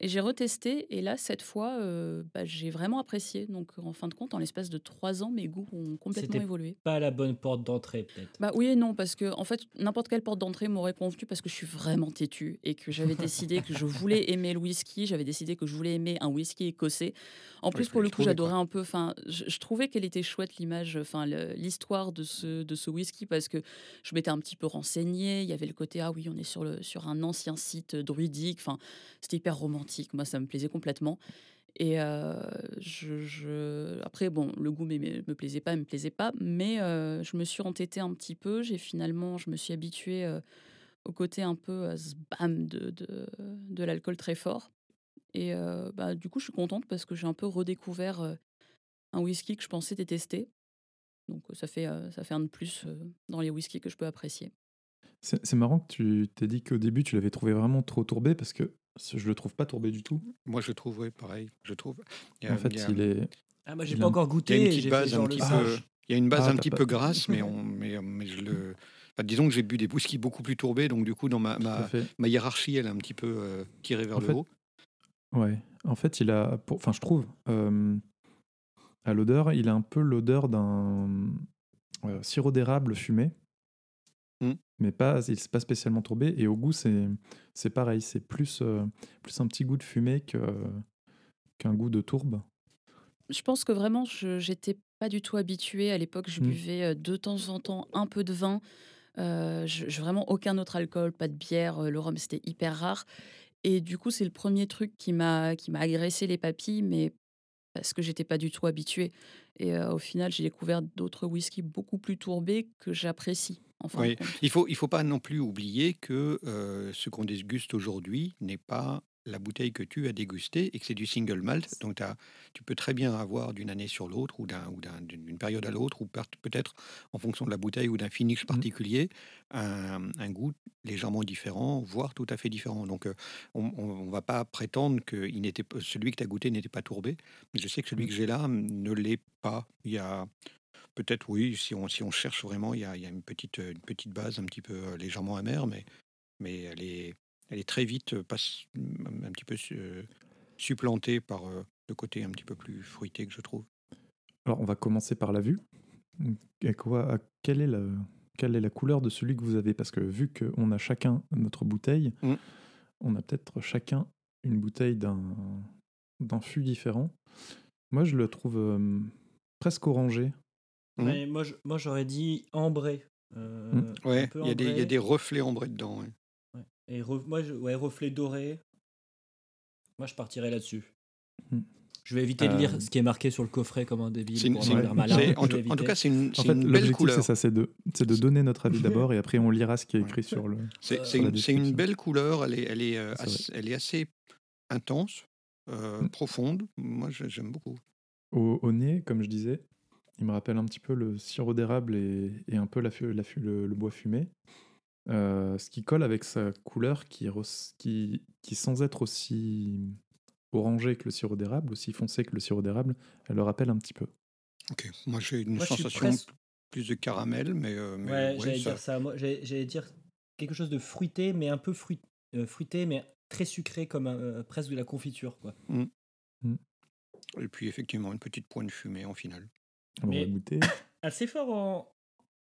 Et j'ai retesté, et là, cette fois, euh, bah, j'ai vraiment apprécié. Donc, en fin de compte, en l'espace de trois ans, mes goûts ont complètement C'était évolué. pas la bonne porte d'entrée peut-être. Bah oui et non, parce que en fait, n'importe quelle porte d'entrée m'aurait convenu parce que je suis vraiment têtue et que j'avais <laughs> décidé que je voulais aimer le whisky, j'avais décidé que je voulais aimer un whisky écossais. En plus, pour le coup, j'adorais un peu, enfin, je, je trouvais qu'elle était chouette l'image, enfin, l'histoire de ce, de ce whisky parce que je m'étais un petit peu renseignée. Il y avait le côté, ah oui, on est sur, le, sur un ancien site druidique, enfin, c'était hyper romantique. Moi, ça me plaisait complètement. Et euh, après, bon, le goût me, me plaisait pas, me plaisait pas, mais euh, je me suis entêtée un petit peu. J'ai finalement, je me suis habituée euh, au côté un peu euh, zbam de, de, de l'alcool très fort. Et euh, bah, du coup, je suis contente parce que j'ai un peu redécouvert euh, un whisky que je pensais détester. Donc, euh, ça fait, euh, ça fait un de plus euh, dans les whiskies que je peux apprécier. C'est marrant que tu t'es dit qu'au début tu l'avais trouvé vraiment trop tourbé parce que je le trouve pas tourbé du tout. Moi, je trouve, oui, pareil. Je trouve. Il y a- En fait, il y a- il est. Ah moi j'ai pas encore il y a goûté. une petite base un petit le peu. sage. Il y a une base Ah, un t'as petit pas- peu grasse, mais, on, mais, mais je le. enfin, disons que j'ai bu des whisky beaucoup plus tourbés, donc du coup, dans ma, ma, ma hiérarchie, elle est un petit peu euh, tirée vers En le fait, haut. Ouais. En fait, il a. pour- Enfin, je trouve. euh, à l'odeur, il a un peu l'odeur d'un euh, sirop d'érable fumé. Mais pas, il c'est pas spécialement tourbé. Et au goût, c'est pareil. C'est plus, euh, plus un petit goût de fumée qu'un goût de tourbe. Je pense que vraiment, je j'étais pas du tout habituée. À l'époque, je Mm. buvais euh, de temps en temps un peu de vin. Euh, je, je- vraiment aucun autre alcool, pas de bière. Le rhum, c'était hyper rare. Et du coup, c'est le premier truc qui m'a qui m'a agressé les papilles, mais parce que j'étais pas du tout habituée. Et euh, au final, j'ai découvert d'autres whiskies beaucoup plus tourbés que j'apprécie. En fin de Oui. compte. Il faut, il faut pas non plus oublier que euh, ce qu'on déguste aujourd'hui n'est pas la bouteille que tu as dégustée et que c'est du single malt. Donc t'as- tu peux très bien avoir d'une année sur l'autre ou d'un- ou d'un- d'une période à l'autre ou peut-être en fonction de la bouteille ou d'un finish particulier un, un goût légèrement différent, voire tout à fait différent. Donc euh, on ne va pas prétendre que il n'était pas- celui que tu as goûté n'était pas tourbé. Je sais que celui que j'ai là ne l'est pas. Il y a peut-être oui, si on, si on cherche vraiment, il y a, il y a une, petite, une petite base un petit peu euh, légèrement amère, mais, mais elle, est, elle est très vite euh, passe- petit peu euh, supplantée par euh, le côté un petit peu plus fruité que je trouve. Alors, on va commencer par la vue. À quoi, à- quelle, est la, quelle est la couleur de celui que vous avez? Parce que vu qu'on a chacun notre bouteille, Mm. on a peut-être chacun une bouteille d'un d'un fût différent. Moi, je le trouve euh, presque orangé. Mais moi je- moi j'aurais dit ambré. euh, Mm. Ouais, peu il y, a des- il y a ambré. des reflets ambrés dedans. ouais. Ouais. Et re- moi, je- ouais, reflet doré. Moi, je partirais là-dessus. Je vais éviter de lire Euh, ce qui est marqué sur le coffret comme un débile. C'est une- pour l'air malin. en, tout, en tout cas, c'est une, En fait, une belle l'objectif, couleur. c'est ça, c'est de, c'est de donner notre avis <laughs> d'abord et après on lira ce qui est écrit sur le. C'est une, c'est une description. belle couleur, elle est, elle est, euh, assez, elle est assez intense, euh, Mm. profonde. Moi, j'aime beaucoup. Au, au nez, comme je disais, il me rappelle un petit peu le sirop d'érable et, et un peu la la le bois fumé. Euh, ce qui colle avec sa couleur qui, res- qui, qui, sans être aussi orangé que le sirop d'érable, aussi foncé que le sirop d'érable, elle le rappelle un petit peu. Ok. Moi, j'ai une Moi, sensation presque- plus de caramel, mais, euh, mais Ouais, ouais, j'allais ça- dire ça. Moi, j'allais dire quelque chose de fruité, mais un peu fruit- euh, fruité, mais très sucré, comme un- euh, presque de la confiture. Quoi. Et puis, effectivement, une petite pointe fumée en finale. On Mais- va goûter. <coughs> Assez fort en,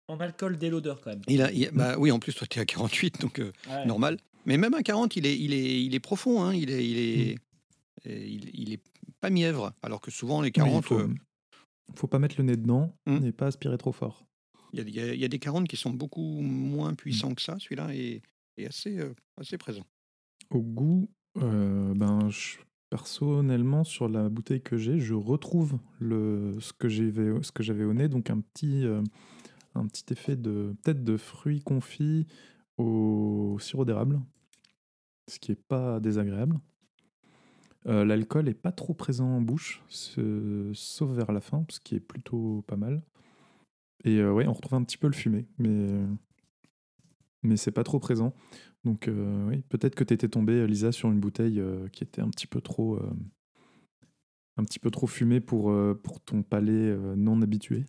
en alcool dès l'odeur, quand même. Il a, il a- bah, oui, en plus, toi, tu es à 48, donc euh, Ouais. normal. Mais même à 40, il est, il est, il est profond. Hein, il, est, il, Mm. est, et il, il est pas mièvre. Alors que souvent, les Oui, 40, il faut, euh, faut pas mettre le nez dedans Hmm. et pas aspirer trop fort. il y, a, il y a- il y a des 40 qui sont beaucoup moins Mm. puissants que ça. Celui-là est, est assez, euh, assez présent. Au goût, euh, ben, je- personnellement, sur la bouteille que j'ai, je retrouve le, ce que j'avais ce que j'avais au nez, donc un petit, euh, un petit effet de peut-être de fruits confits au sirop d'érable, ce qui est pas désagréable. Euh, L'alcool est pas trop présent en bouche, sauf vers la fin, ce qui est plutôt pas mal. Et euh, on retrouve un petit peu le fumé, mais mais c'est pas trop présent. Donc euh, oui, peut-être que tu étais tombé, Lisa, sur une bouteille qui était un petit peu trop, un petit peu trop fumée pour, pour ton palais non habitué.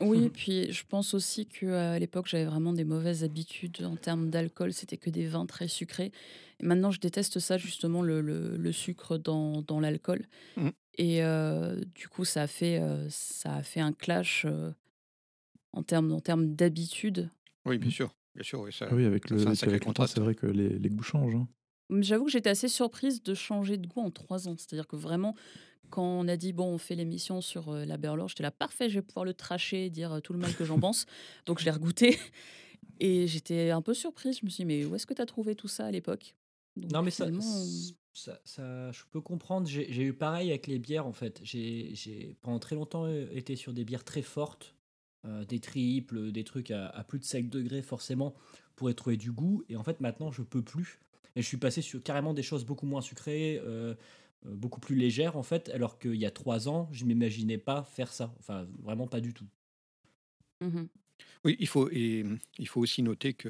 Oui, et <laughs> puis je pense aussi qu'à l'époque, j'avais vraiment des mauvaises habitudes en termes d'alcool. C'était que des vins très sucrés. Et maintenant, je déteste ça, justement, le, le- le sucre dans, dans l'alcool. Mhm. Et euh, du coup, ça a fait, euh, ça a fait un clash euh, en termes, en termes d'habitude. Oui, bien sûr. Bien sûr oui, ça, Ah oui, avec le, c'est vrai que les, les goûts changent. hein. J'avoue que j'étais assez surprise de changer de goût en trois ans. C'est-à-dire que vraiment, quand on a dit, bon, on fait l'émission sur euh, la Berlor, j'étais là, parfait, je vais pouvoir le tracher, dire euh, tout le mal que j'en <laughs> pense. Donc je l'ai regoûté. <laughs> Et j'étais un peu surprise. Je me suis dit, mais où est-ce que tu as trouvé tout ça à l'époque? Non, mais ça, ça, ça- je peux comprendre. J'ai eu pareil avec les bières, en fait. J'ai pendant très longtemps euh, été sur des bières très fortes, euh, des triples, des trucs à, à plus de 5 degrés, forcément, pour y trouver du goût. Et en fait, maintenant, je peux plus. Et je suis passé sur carrément des choses beaucoup moins sucrées, euh, beaucoup plus légères, en fait, alors qu'il y a 3 ans, je m'imaginais pas faire ça. Enfin, vraiment pas du tout. mhm. Oui, il faut, et, il faut aussi noter que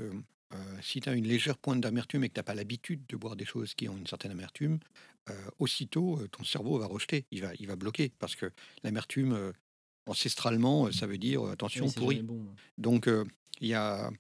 euh, si tu as une légère pointe d'amertume et que tu n'as pas l'habitude de boire des choses qui ont une certaine amertume, euh, aussitôt, euh, ton cerveau va rejeter, il va, il va bloquer. Parce que l'amertume, euh, ancestralement, euh, ça veut dire euh, attention, Oui, pourri. bon. Donc, euh, il y a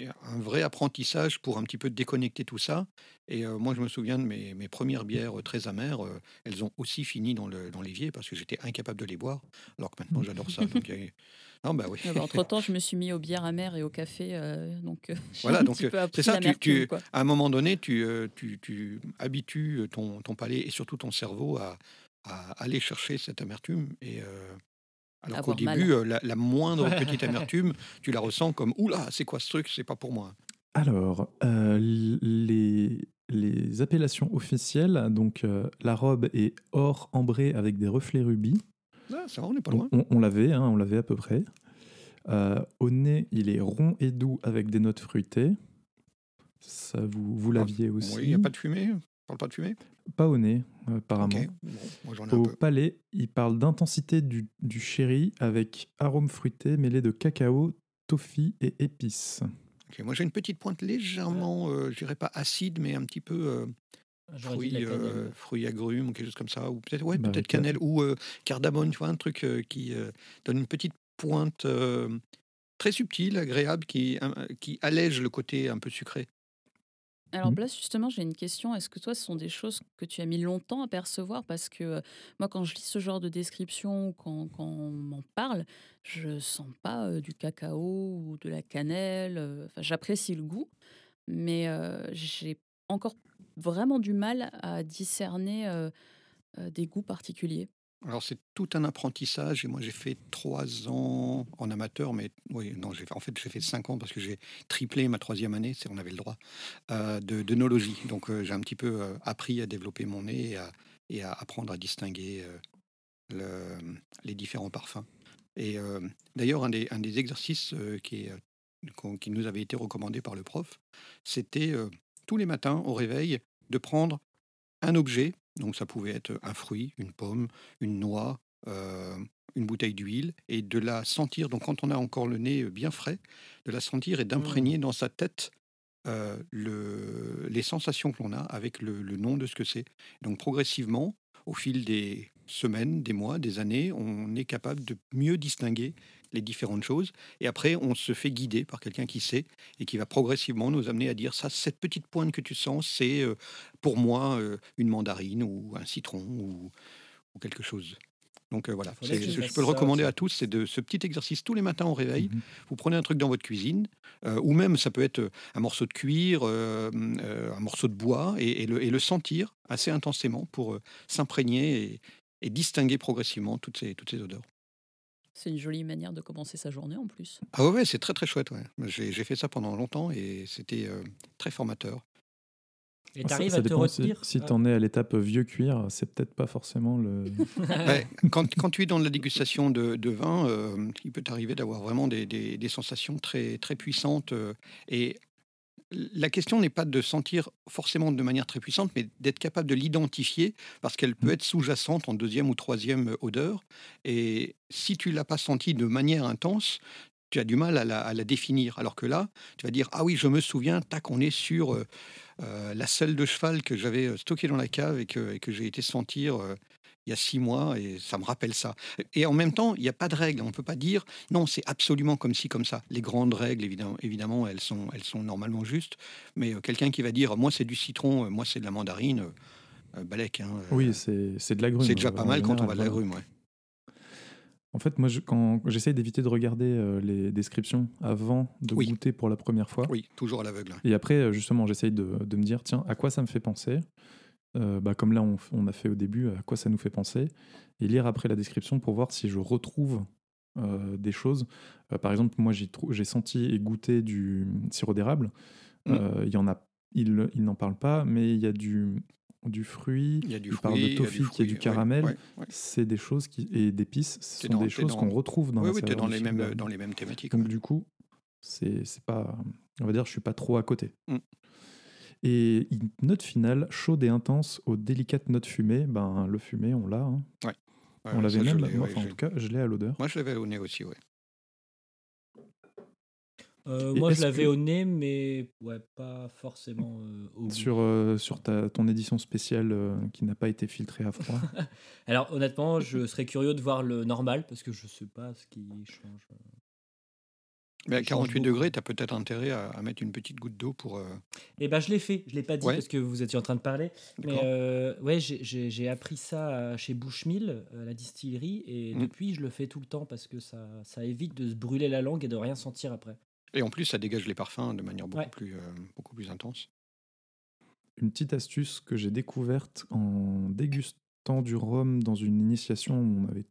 un vrai apprentissage pour un petit peu déconnecter tout ça. Et euh, moi, je me souviens de mes, mes premières bières très amères. euh, elles ont aussi fini dans le- dans l'évier parce que j'étais incapable de les boire. Alors que maintenant, j'adore ça. Donc, <laughs> non, bah oui. Ah bah, <laughs> Entre-temps, je me suis mis aux bières amères et au café. donc, <laughs> Voilà, donc c'est ça, tu, à un moment donné, tu, tu, tu habitues ton, ton palais et surtout ton cerveau à, à aller chercher cette amertume. Et, alors qu'au début, euh, la, la moindre petite <laughs> amertume, tu la ressens comme Oula, c'est quoi ce truc? C'est pas pour moi. Alors, euh, les, les appellations officielles, donc euh, la robe est or ambré avec des reflets rubis. Ah, ça va, on n'est pas loin. on- on l'avait, hein, on l'avait à peu près. Euh, au nez, il est rond et doux avec des notes fruitées. Ça, vous, vous l'aviez aussi. Oui, il n'y a pas de fumée parle pas de fumée Pas au nez, euh, apparemment. Ok, bon, moi j'en ai un Au peu. palais, il parle d'intensité du, du sherry avec arôme fruité mêlé de cacao, toffee et épices. Ok, moi j'ai une petite pointe légèrement, euh, je dirais pas acide, mais un petit peu euh, de fruits, euh, fruits agrumes ou quelque chose comme ça. Ou peut-être ouais, Bah, peut-être avec, euh, cannelle ou euh, cardamone, tu vois, un truc euh, qui euh, donne une petite pointe euh, très subtile, agréable, qui, un- qui allège le côté un peu sucré. Alors. Blas, justement, j'ai une question. Est-ce que toi, ce sont des choses que tu as mis longtemps à percevoir? Parce que euh, moi, quand je lis ce genre de description, ou quand, quand on m'en parle, je sens pas euh, du cacao ou de la cannelle. euh, Enfin, j'apprécie le goût, mais j'ai encore vraiment du mal à discerner des goûts particuliers. Alors c'est tout un apprentissage et moi j'ai fait trois ans en amateur, mais oui, non, j'ai en fait j'ai fait cinq ans parce que j'ai triplé ma troisième année, on avait le droit, euh, de d'œnologie. Donc euh, j'ai un petit peu euh, appris à développer mon nez et à, apprendre à distinguer euh, le- les différents parfums. Et d'ailleurs, un des, exercices qui, nous avait été recommandé par le prof, c'était tous les matins au réveil de prendre un objet, donc ça pouvait être un fruit, une pomme, une noix, euh, une bouteille d'huile, et de la sentir, donc quand on a encore le nez bien frais, de la sentir et d'imprégner dans sa tête euh, le- les sensations que l'on a avec le, le nom de ce que c'est. Donc progressivement, au fil des semaines, des mois, des années, on est capable de mieux distinguer les différentes choses. Et après, on se fait guider par quelqu'un qui sait et qui va progressivement nous amener à dire ça, cette petite pointe que tu sens, c'est euh, pour moi euh, une mandarine ou un citron ou, ou quelque chose. Donc euh, voilà, je peux le recommander à tous, c'est de ce petit exercice tous les matins au réveil. Mhm. Vous prenez un truc dans votre cuisine, euh, ou même ça peut être un morceau de cuir, euh, euh, un morceau de bois, et, et le, et le sentir assez intensément pour s'imprégner et, et distinguer progressivement toutes ces, toutes ces odeurs. C'est une jolie manière de commencer sa journée en plus. Ah ouais, c'est très très chouette. Ouais. J'ai j'ai fait ça pendant longtemps et c'était euh, très formateur. Et t'arrives ça à te retenir Si Ah. t'en es à l'étape vieux cuir, c'est peut-être pas forcément le. <laughs> Ouais, quand, quand tu es dans la dégustation de, de vin, euh, il peut t'arriver d'avoir vraiment des, des- des sensations très, très puissantes. euh, et la question n'est pas de sentir forcément de manière très puissante, mais d'être capable de l'identifier parce qu'elle peut être sous-jacente en deuxième ou troisième odeur. Et si tu l'as pas sentie de manière intense, tu as du mal à la, définir. Alors que là, tu vas dire Ah oui, je me souviens, tac, on est sur euh, euh, la selle de cheval que j'avais euh, stockée dans la cave et que, j'ai été sentir. euh, il y a six mois et ça me rappelle ça. Et en même temps, il n'y a pas de règle. On ne peut pas dire non, c'est absolument comme ci, comme ça. Les grandes règles, évidemment, évidemment elles, sont, elles sont normalement justes. Mais euh, quelqu'un qui va dire moi c'est du citron, euh, moi c'est de la mandarine, euh, euh, balèque. hein, Oui, c'est c'est de l'agrume. c'est déjà pas mal quand on va de la grume. ouais. En fait, moi, je- quand j'essaye d'éviter de regarder euh, les descriptions avant de Oui. goûter pour la première fois. Oui, toujours à l'aveugle. Et après, justement, j'essaye de, de me dire, tiens, à quoi ça me fait penser Euh, bah, Comme là, on, a fait au début, à quoi ça nous fait penser Et lire après la description pour voir si je retrouve euh, des choses. Euh, par exemple, moi, j'ai senti et goûté du sirop d'érable. Mm. Euh, Il y en a, il, il n'en parle pas, mais il y a du, du fruit. Il y a du il parle de il y a du toffee caramel. ouais, ouais. C'est des choses qui et d'épices. Ce sont dans- des choses qu'on retrouve dans Oui, la oui, es dans les, mêmes, dans les mêmes thématiques. Donc ouais. du coup, c'est c'est pas, on va dire, je suis pas trop à côté. Mm. Et une note finale chaude et intense aux délicates notes fumées. Ben le fumé, on l'a. hein. Ouais, on l'avait même. moi, ouais, en tout cas, je l'ai à l'odeur. Moi, je l'avais au nez aussi, ouais. Euh, moi, je l'avais que- au nez, mais ouais, pas forcément euh, au goût. Sur euh, sur ta ton édition spéciale euh, qui n'a pas été filtrée à froid. <laughs> Alors, honnêtement, je serais curieux de voir le normal parce que je sais pas ce qui change. Mais à change 48 beaucoup. degrés, tu as peut-être intérêt à, à mettre une petite goutte d'eau pour. euh, Et ben, je l'ai fait. Je l'ai pas dit Ouais. parce que vous étiez en train de parler. Mais euh, ouais, j'ai- appris ça à- chez Bushmill, à la distillerie, et Mm. depuis, je le fais tout le temps parce que ça, ça évite de se brûler la langue et de rien sentir après. Et en plus, ça dégage les parfums de manière beaucoup, Ouais. plus, euh, beaucoup plus intense. une petite astuce que j'ai découverte en dégustant du rhum dans une initiation où on avait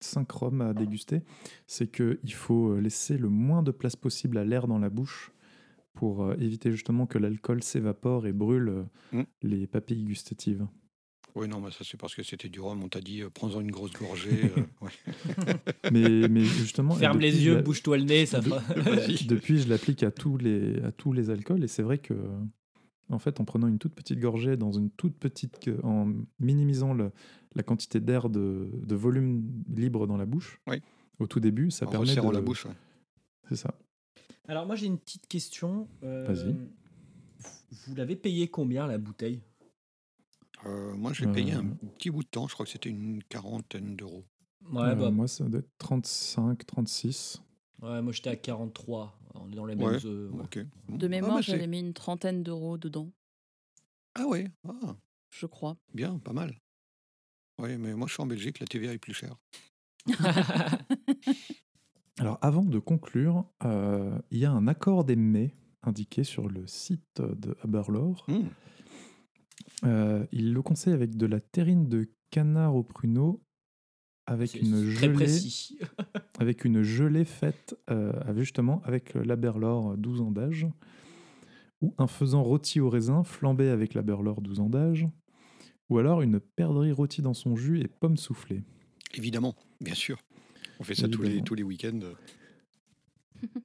cinq rhums à déguster, c'est qu'il faut euh, laisser le moins de place possible à l'air dans la bouche pour euh, éviter justement que l'alcool s'évapore et brûle euh, Mm. les papilles gustatives. Oui, non, mais ça, c'est parce que c'était du rhum. On t'a dit, euh, prends-en une grosse gorgée. <laughs> euh, ouais. <laughs> Mais, mais justement, Ferme les yeux, l'a- bouge-toi le nez, ça. <laughs> Vas-y. Depuis, je l'applique à tous les à tous les alcools et c'est vrai que en fait, en prenant une toute petite gorgée dans une toute petite, en minimisant le- la quantité d'air de, de volume libre dans la bouche, Oui. au tout début, ça en permet de la bouche. ouais. C'est ça. Alors, moi, j'ai une petite question. Euh, Vas-y. Vous l'avez payé combien la bouteille? Euh, moi, j'ai payé Euh. un petit bout de temps. Je crois que c'était une quarantaine d'euros. Ouais, Euh, bah, Moi, ça doit être 35, 36. ouais, moi j'étais à 43. On est dans les mêmes. Ouais, euh, ouais. De Ah, mémoire, bah, c'est- j'avais mis une trentaine d'euros dedans, Ah ouais, ah, je crois. bien, pas mal. Oui, mais moi, je suis en Belgique, la TVA est plus chère. <laughs> Alors, avant de conclure, euh, il y a un accord des mets indiqué sur le site de Haberlore. Hmm. Euh, il le conseille avec de la terrine de canard au pruneau, avec une gelée, <laughs> avec une gelée faite euh, justement avec l'Aberlore 12 ans d'âge, ou un faisan rôti au raisin flambé avec l'Aberlore 12 ans d'âge, ou alors une perdrix rôtie dans son jus et pommes soufflées. Évidemment, bien sûr. On fait ça tous les, tous les week-ends. <laughs>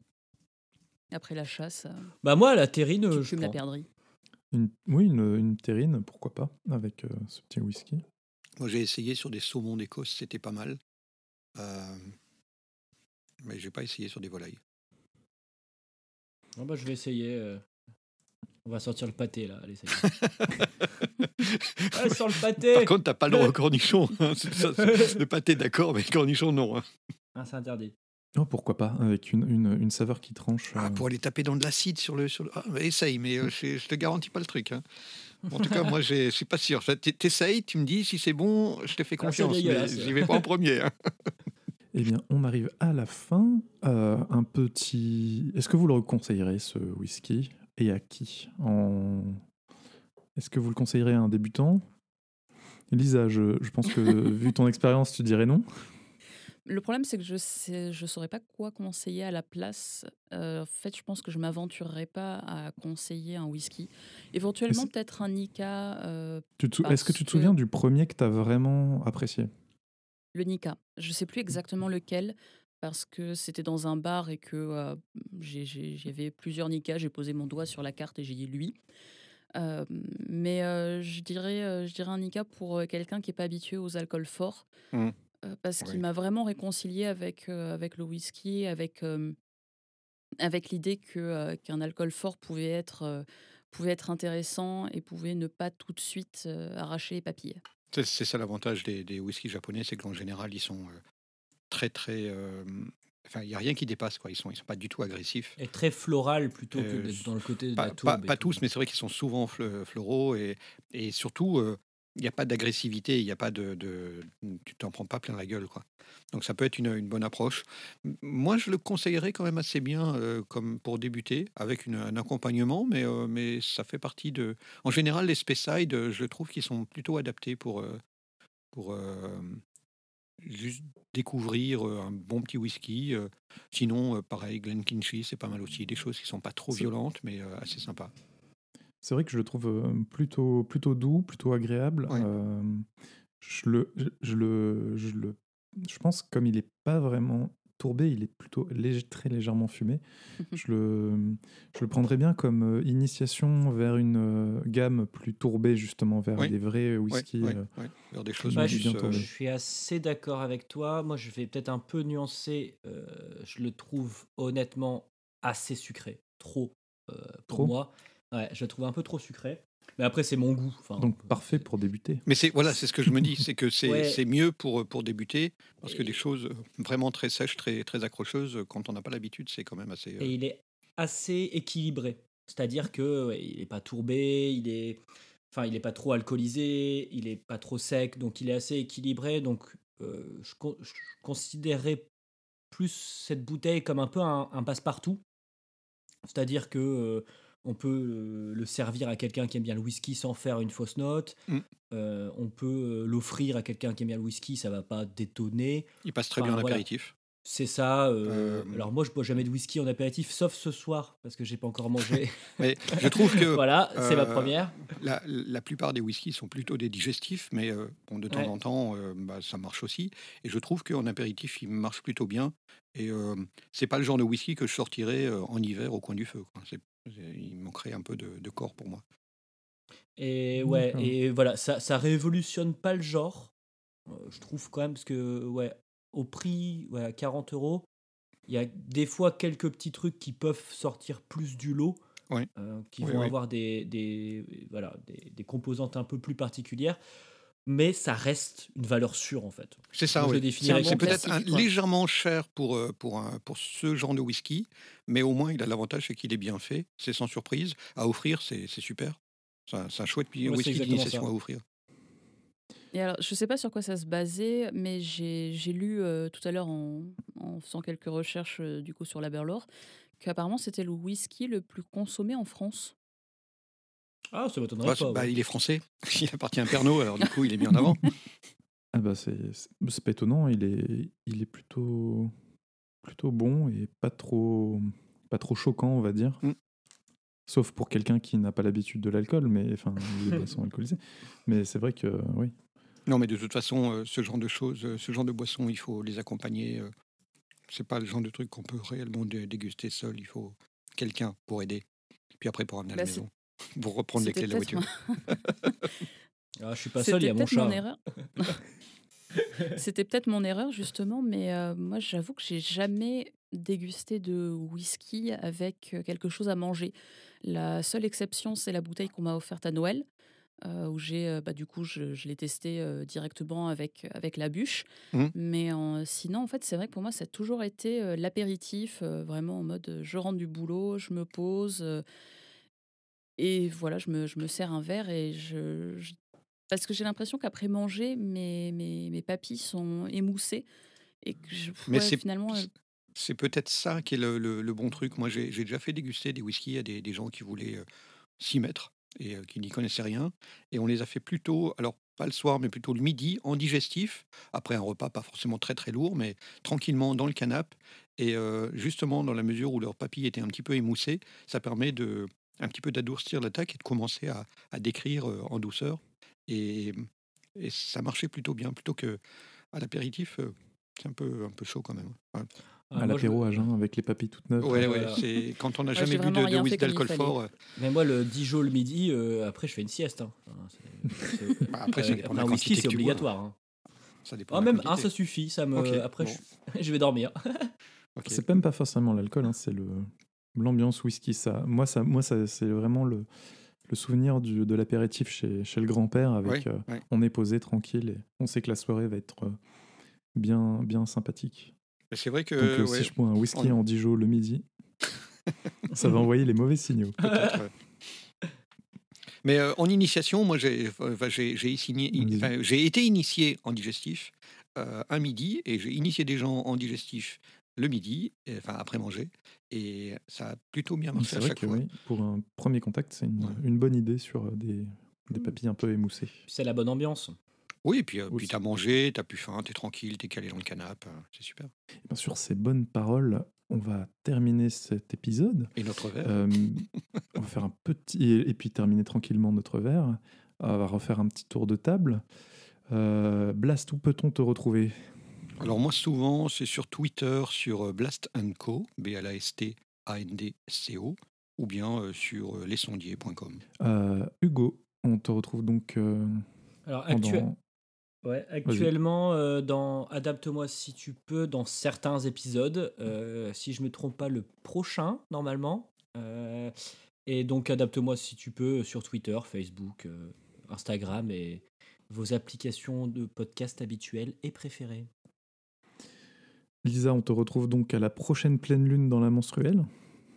Après la chasse, euh, Bah moi, la terrine, tu euh, je fumes la prends. perdrix. Une- oui, une, une terrine, pourquoi pas, avec euh, ce petit whisky. Moi, j'ai essayé sur des saumons d'Écosse, c'était pas mal. Euh, mais j'ai pas essayé sur des volailles. Ah bah, je vais essayer. euh. On va sortir le pâté là. Allez, ça y est. <laughs> Le pâté. Par contre, t'as pas le droit au cornichon. hein, <laughs> ça, le pâté, d'accord, mais le cornichon, non. hein. Ah, c'est interdit. Oh, pourquoi pas, avec une, une, une saveur qui tranche. Ah, euh, pour aller taper dans de l'acide sur le. Sur le... Ah, essaye, mais euh, je, je te garantis pas le truc. hein. En tout cas, moi, j'ai- je suis pas sûr. T'essayes, tu me dis si c'est bon, je te fais Ah, confiance. dégueulasse. j'y vais pas en premier. hein. <laughs> Eh bien, on arrive à la fin. Euh, un petit. Est-ce que vous le conseillerez ce whisky? Et à qui en... Est-ce que vous le conseillerez à un débutant? Lisa, je, je pense que <laughs> vu ton expérience, tu dirais non. Le problème, c'est que je je saurais pas quoi conseiller à la place. Euh, en fait, je pense que je m'aventurerais pas à conseiller un whisky. Éventuellement, peut-être un Nika. euh, Est-ce que tu te que- souviens du premier que tu as vraiment apprécié? Le Nika. Je sais plus exactement lequel parce que c'était dans un bar et que euh, j'avais plusieurs Nika. J'ai posé mon doigt sur la carte et j'ai dit lui. Euh, mais euh, je dirais, je dirais un Nika pour quelqu'un qui est pas habitué aux alcools forts, Mm. euh, parce qu'il m'a vraiment réconcilié avec avec le whisky, avec avec l'idée que qu'un alcool fort pouvait être pouvait être intéressant et pouvait ne pas tout de suite arracher les papilles. C'est ça l'avantage des, des whiskies japonais, c'est qu'en général, ils sont très, très. euh, Enfin, il n'y a rien qui dépasse, quoi. Ils sont, ils sont pas du tout agressifs. Et très floral plutôt que Euh, d'être dans le côté de Pas, la pas- tourbe. tous, mais c'est vrai qu'ils sont souvent floraux et, et surtout, euh, il n'y a pas d'agressivité, il n'y a pas de, de- Tu t'en prends pas plein la gueule, quoi. Donc ça peut être une, une bonne approche. Moi, je le conseillerais quand même assez bien euh, comme pour débuter, avec une- un accompagnement, mais, euh, mais ça fait partie de. En général, les Speyside, je trouve qu'ils sont plutôt adaptés pour. euh, pour juste découvrir un bon petit whisky. Sinon, pareil, Glenkinchie, c'est pas mal aussi. Des choses qui sont pas trop violentes, mais assez sympas. C'est vrai que je le trouve plutôt, plutôt doux, plutôt agréable. Ouais. Euh, je, le, je, le, je le. Je pense comme il n'est pas vraiment tourbé, il est plutôt léger- très légèrement fumé. je, le, je le prendrais bien comme euh, initiation vers une euh, gamme plus tourbée, justement, vers Oui. des vrais whisky. ouais, euh, ouais. Vers des choses bien euh, tourné. Je suis assez d'accord avec toi. Moi, je vais peut-être un peu nuancer. euh, je le trouve honnêtement assez sucré. Trop euh, pour Trop? moi. Ouais, je le trouve un peu trop sucré. Mais après, c'est mon goût. Enfin, Donc parfait pour débuter. Mais c'est voilà, c'est ce que je me dis, c'est que c'est Ouais. c'est mieux pour, pour débuter, parce que des choses vraiment très sèches, très, très accrocheuses, quand on n'a pas l'habitude, c'est quand même assez... euh, Et il est assez équilibré. C'est-à-dire que ouais, il est pas tourbé, il est, enfin, il est pas trop alcoolisé, il est pas trop sec, donc il est assez équilibré. Donc, euh, je, con- je considérerais plus cette bouteille comme un peu un, un passe-partout. C'est-à-dire que euh, on peut euh, le servir à quelqu'un qui aime bien le whisky sans faire une fausse note. Mm. Euh, on peut euh, l'offrir à quelqu'un qui aime bien le whisky, ça va pas détonner. Il passe très Enfin, bien en voilà. apéritif. C'est ça. euh, Euh, Alors moi, je bois jamais de whisky en apéritif, sauf ce soir parce que j'ai pas encore mangé. <laughs> Mais je trouve que <laughs> voilà, c'est ma première. la, la plupart des whiskies sont plutôt des digestifs, mais bon, de temps Ouais. en temps, bah, ça marche aussi. Et je trouve qu'en apéritif, il marche plutôt bien. Et c'est pas le genre de whisky que je sortirais en hiver au coin du feu. c'est- il manquerait un peu de, de corps pour moi. Et ouais, et voilà, ça, ça révolutionne pas le genre. euh, je trouve quand même parce que ouais, au prix, ouais, à 40 euros, il y a des fois quelques petits trucs qui peuvent sortir plus du lot. Ouais. euh, qui Oui, vont oui. avoir des, des, voilà, des, des composantes un peu plus particulières, mais ça reste une valeur sûre en fait. C'est ça, oui. C'est peut-être légèrement cher pour, euh, pour, un- pour ce genre de whisky, mais au moins, il a l'avantage, c'est qu'il est bien fait, c'est sans surprise. À offrir, c'est c'est super. C'est un, c'est un chouette Ouais, whisky ça. à offrir. Et alors, je sais pas sur quoi ça se basait, mais j'ai j'ai lu euh, tout à l'heure en, en faisant quelques recherches euh, du coup sur la Berlor qu'apparemment c'était le whisky le plus consommé en France. Ah, ça m'étonnerait Bah, pas. bah, ouais. il est français, <laughs> il appartient à Pernod, alors du coup, il est mis en avant. <laughs> Ah bah c'est pas étonnant, il est, il est plutôt, plutôt bon et pas trop, pas trop choquant, on va dire. Mm. Sauf pour quelqu'un qui n'a pas l'habitude de l'alcool, mais enfin, des boissons alcoolisées. Mais c'est vrai que oui. Non, mais de toute façon, euh, ce genre de choses, euh, ce genre de boissons, il faut les accompagner. euh, c'est pas le genre de truc qu'on peut réellement dé- déguster seul. Il faut quelqu'un pour aider. Puis après, pour ramener à la Bah, maison. Pour reprendre les clés de la voiture. <laughs> Ah, je suis pas seul, il y a mon chat. mon erreur. <laughs> C'était peut-être mon erreur justement, mais euh, moi j'avoue que j'ai jamais dégusté de whisky avec euh, quelque chose à manger. La seule exception, c'est la bouteille qu'on m'a offerte à Noël, euh, où j'ai, euh, bah, du coup, je, je l'ai testé euh, directement avec avec la bûche. Mhm. Mais en- sinon, en fait, c'est vrai que pour moi, ça a toujours été euh, l'apéritif, euh, vraiment en mode, je rentre du boulot, je me pose. Et voilà, je me, je me sers un verre et je, je- parce que j'ai l'impression qu'après manger, mes, mes, mes papilles sont émoussées et que je, Mais ouais, c'est finalement, c'est peut-être ça qui est le, le- le bon truc. Moi, j'ai j'ai déjà fait déguster des whiskies à des, des gens qui voulaient euh, s'y mettre et euh, qui n'y connaissaient rien. Et on les a fait plutôt, alors pas le soir, mais plutôt le midi, en digestif, après un repas pas forcément très très lourd, mais tranquillement dans le canapé. Et euh, justement, dans la mesure où leurs papilles étaient un petit peu émoussées, ça permet de un petit peu d'adoucir l'attaque et de commencer à, à décrire euh, en douceur. Et, et ça marchait plutôt bien, plutôt que à l'apéritif. euh, c'est un peu, un peu chaud quand même. Ouais. Ah, à l'apéro à jeun avec les papilles toutes neuves. Ouais, <laughs> ouais, c'est quand on n'a jamais bu de, whisky d'alcool fort. euh, Mais moi, le Dijon le midi, euh, après, je fais une sieste. hein. Bah, après, ça euh, dépend de un whisky, c'est obligatoire. hein. Ça dépend Ah, même un, quantité. ça suffit. Ça me... Ok, Après, bon. je... <laughs> je vais dormir. <laughs> C'est même pas forcément l'alcool, hein, c'est le l'ambiance whisky. Ça, moi, ça, moi, ça, c'est vraiment le, le souvenir du, de l'apéritif chez, chez le grand-père. Avec, euh, on est posé tranquille et on sait que la soirée va être euh, bien, bien sympathique. C'est vrai que Donc, euh, ouais, si je bois un whisky on- en Dijon le midi, <laughs> ça va envoyer les mauvais signaux. <laughs> Mais euh, en initiation, moi, enfin, enfin, j'ai été initié en digestif euh, un midi et j'ai initié des gens en digestif le midi, et- enfin après manger, et ça a plutôt bien marché C'est à vrai chaque que fois. oui, pour un premier contact, c'est une, Ouais. une bonne idée sur euh, des, des Mm. papilles un peu émoussées. C'est la bonne ambiance. Oui, et puis, euh, puis t'as mangé, t'as plus faim, t'es tranquille, t'es calé dans le canapé, euh, c'est super. Et bien, sur ces bonnes paroles, on va terminer cet épisode. Et notre verre Euh, <laughs> on va faire un petit. Et, et puis terminer tranquillement notre verre. On va refaire un petit tour de table. Euh, Blast, où peut-on te retrouver? Alors moi souvent c'est sur Twitter sur Blast Co, B-L-A-S-T-A-N-D-C-O, ou bien euh, sur euh, lesondiers.com. Euh, Hugo, on te retrouve donc euh, Alors, pendant. actu- ouais, actuellement, euh, dans Adapte-moi si tu peux, dans certains épisodes, euh, si je me trompe pas, le prochain, normalement. Euh, et donc, Adapte-moi si tu peux sur Twitter, Facebook, euh, Instagram et vos applications de podcast habituelles et préférées. Lisa, on te retrouve donc à la prochaine pleine lune dans la menstruelle.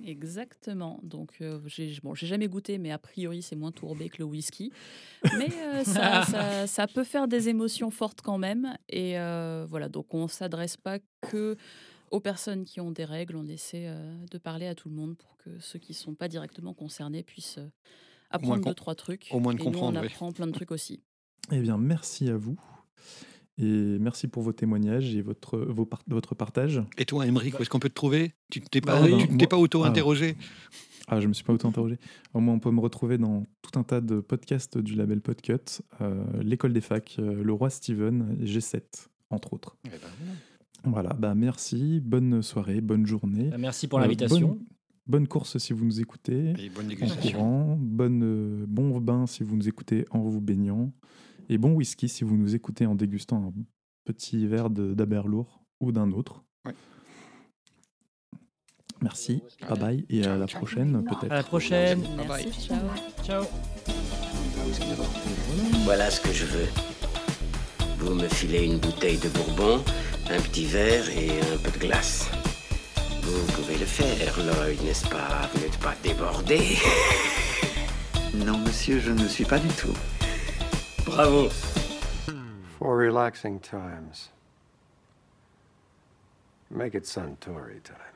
Exactement. Donc, euh, j'ai bon, j'ai jamais goûté, mais a priori, c'est moins tourbé que le whisky. Mais euh, <laughs> ça, ça- ça peut faire des émotions fortes quand même. Et euh, voilà, donc on s'adresse pas que aux personnes qui ont des règles. On essaie euh, de parler à tout le monde pour que ceux qui sont pas directement concernés puissent euh, apprendre deux, trois trucs. au moins de et nous, comprendre, on oui. apprend plein de trucs aussi. Eh bien, merci à vous. Et merci pour vos témoignages et votre, vos par- votre partage. Et toi Emmerich, où est-ce qu'on peut te trouver? Tu t'es pas, Bah tu t'es Moi- pas auto-interrogé? Ah, je me suis pas auto-interrogé. Au moins, on peut me retrouver dans tout un tas de podcasts du label Podcut, euh, l'école des facs, euh, le roi Steven, G7, entre autres. Eh ben, Voilà, bah merci, bonne soirée, bonne journée. Euh, Merci pour Euh, l'invitation. bonne, bonne course si vous nous écoutez. Et bonne En dégustation. courant, bonne, euh, bon bain si vous nous écoutez en vous baignant, et bon whisky si vous nous écoutez en dégustant un petit verre d'Aberlour ou d'un autre. Ouais. Merci, bye bye, et à la prochaine peut-être. À la prochaine. Bye bye. Merci, ciao. Ciao. Voilà ce que je veux. Vous me filez une bouteille de bourbon, un petit verre et un peu de glace. Vous pouvez le faire, Lloyd, n'est-ce pas? Vous n'êtes pas débordé Non, monsieur, je ne suis pas du tout. Bravo For relaxing times, make it Suntory time.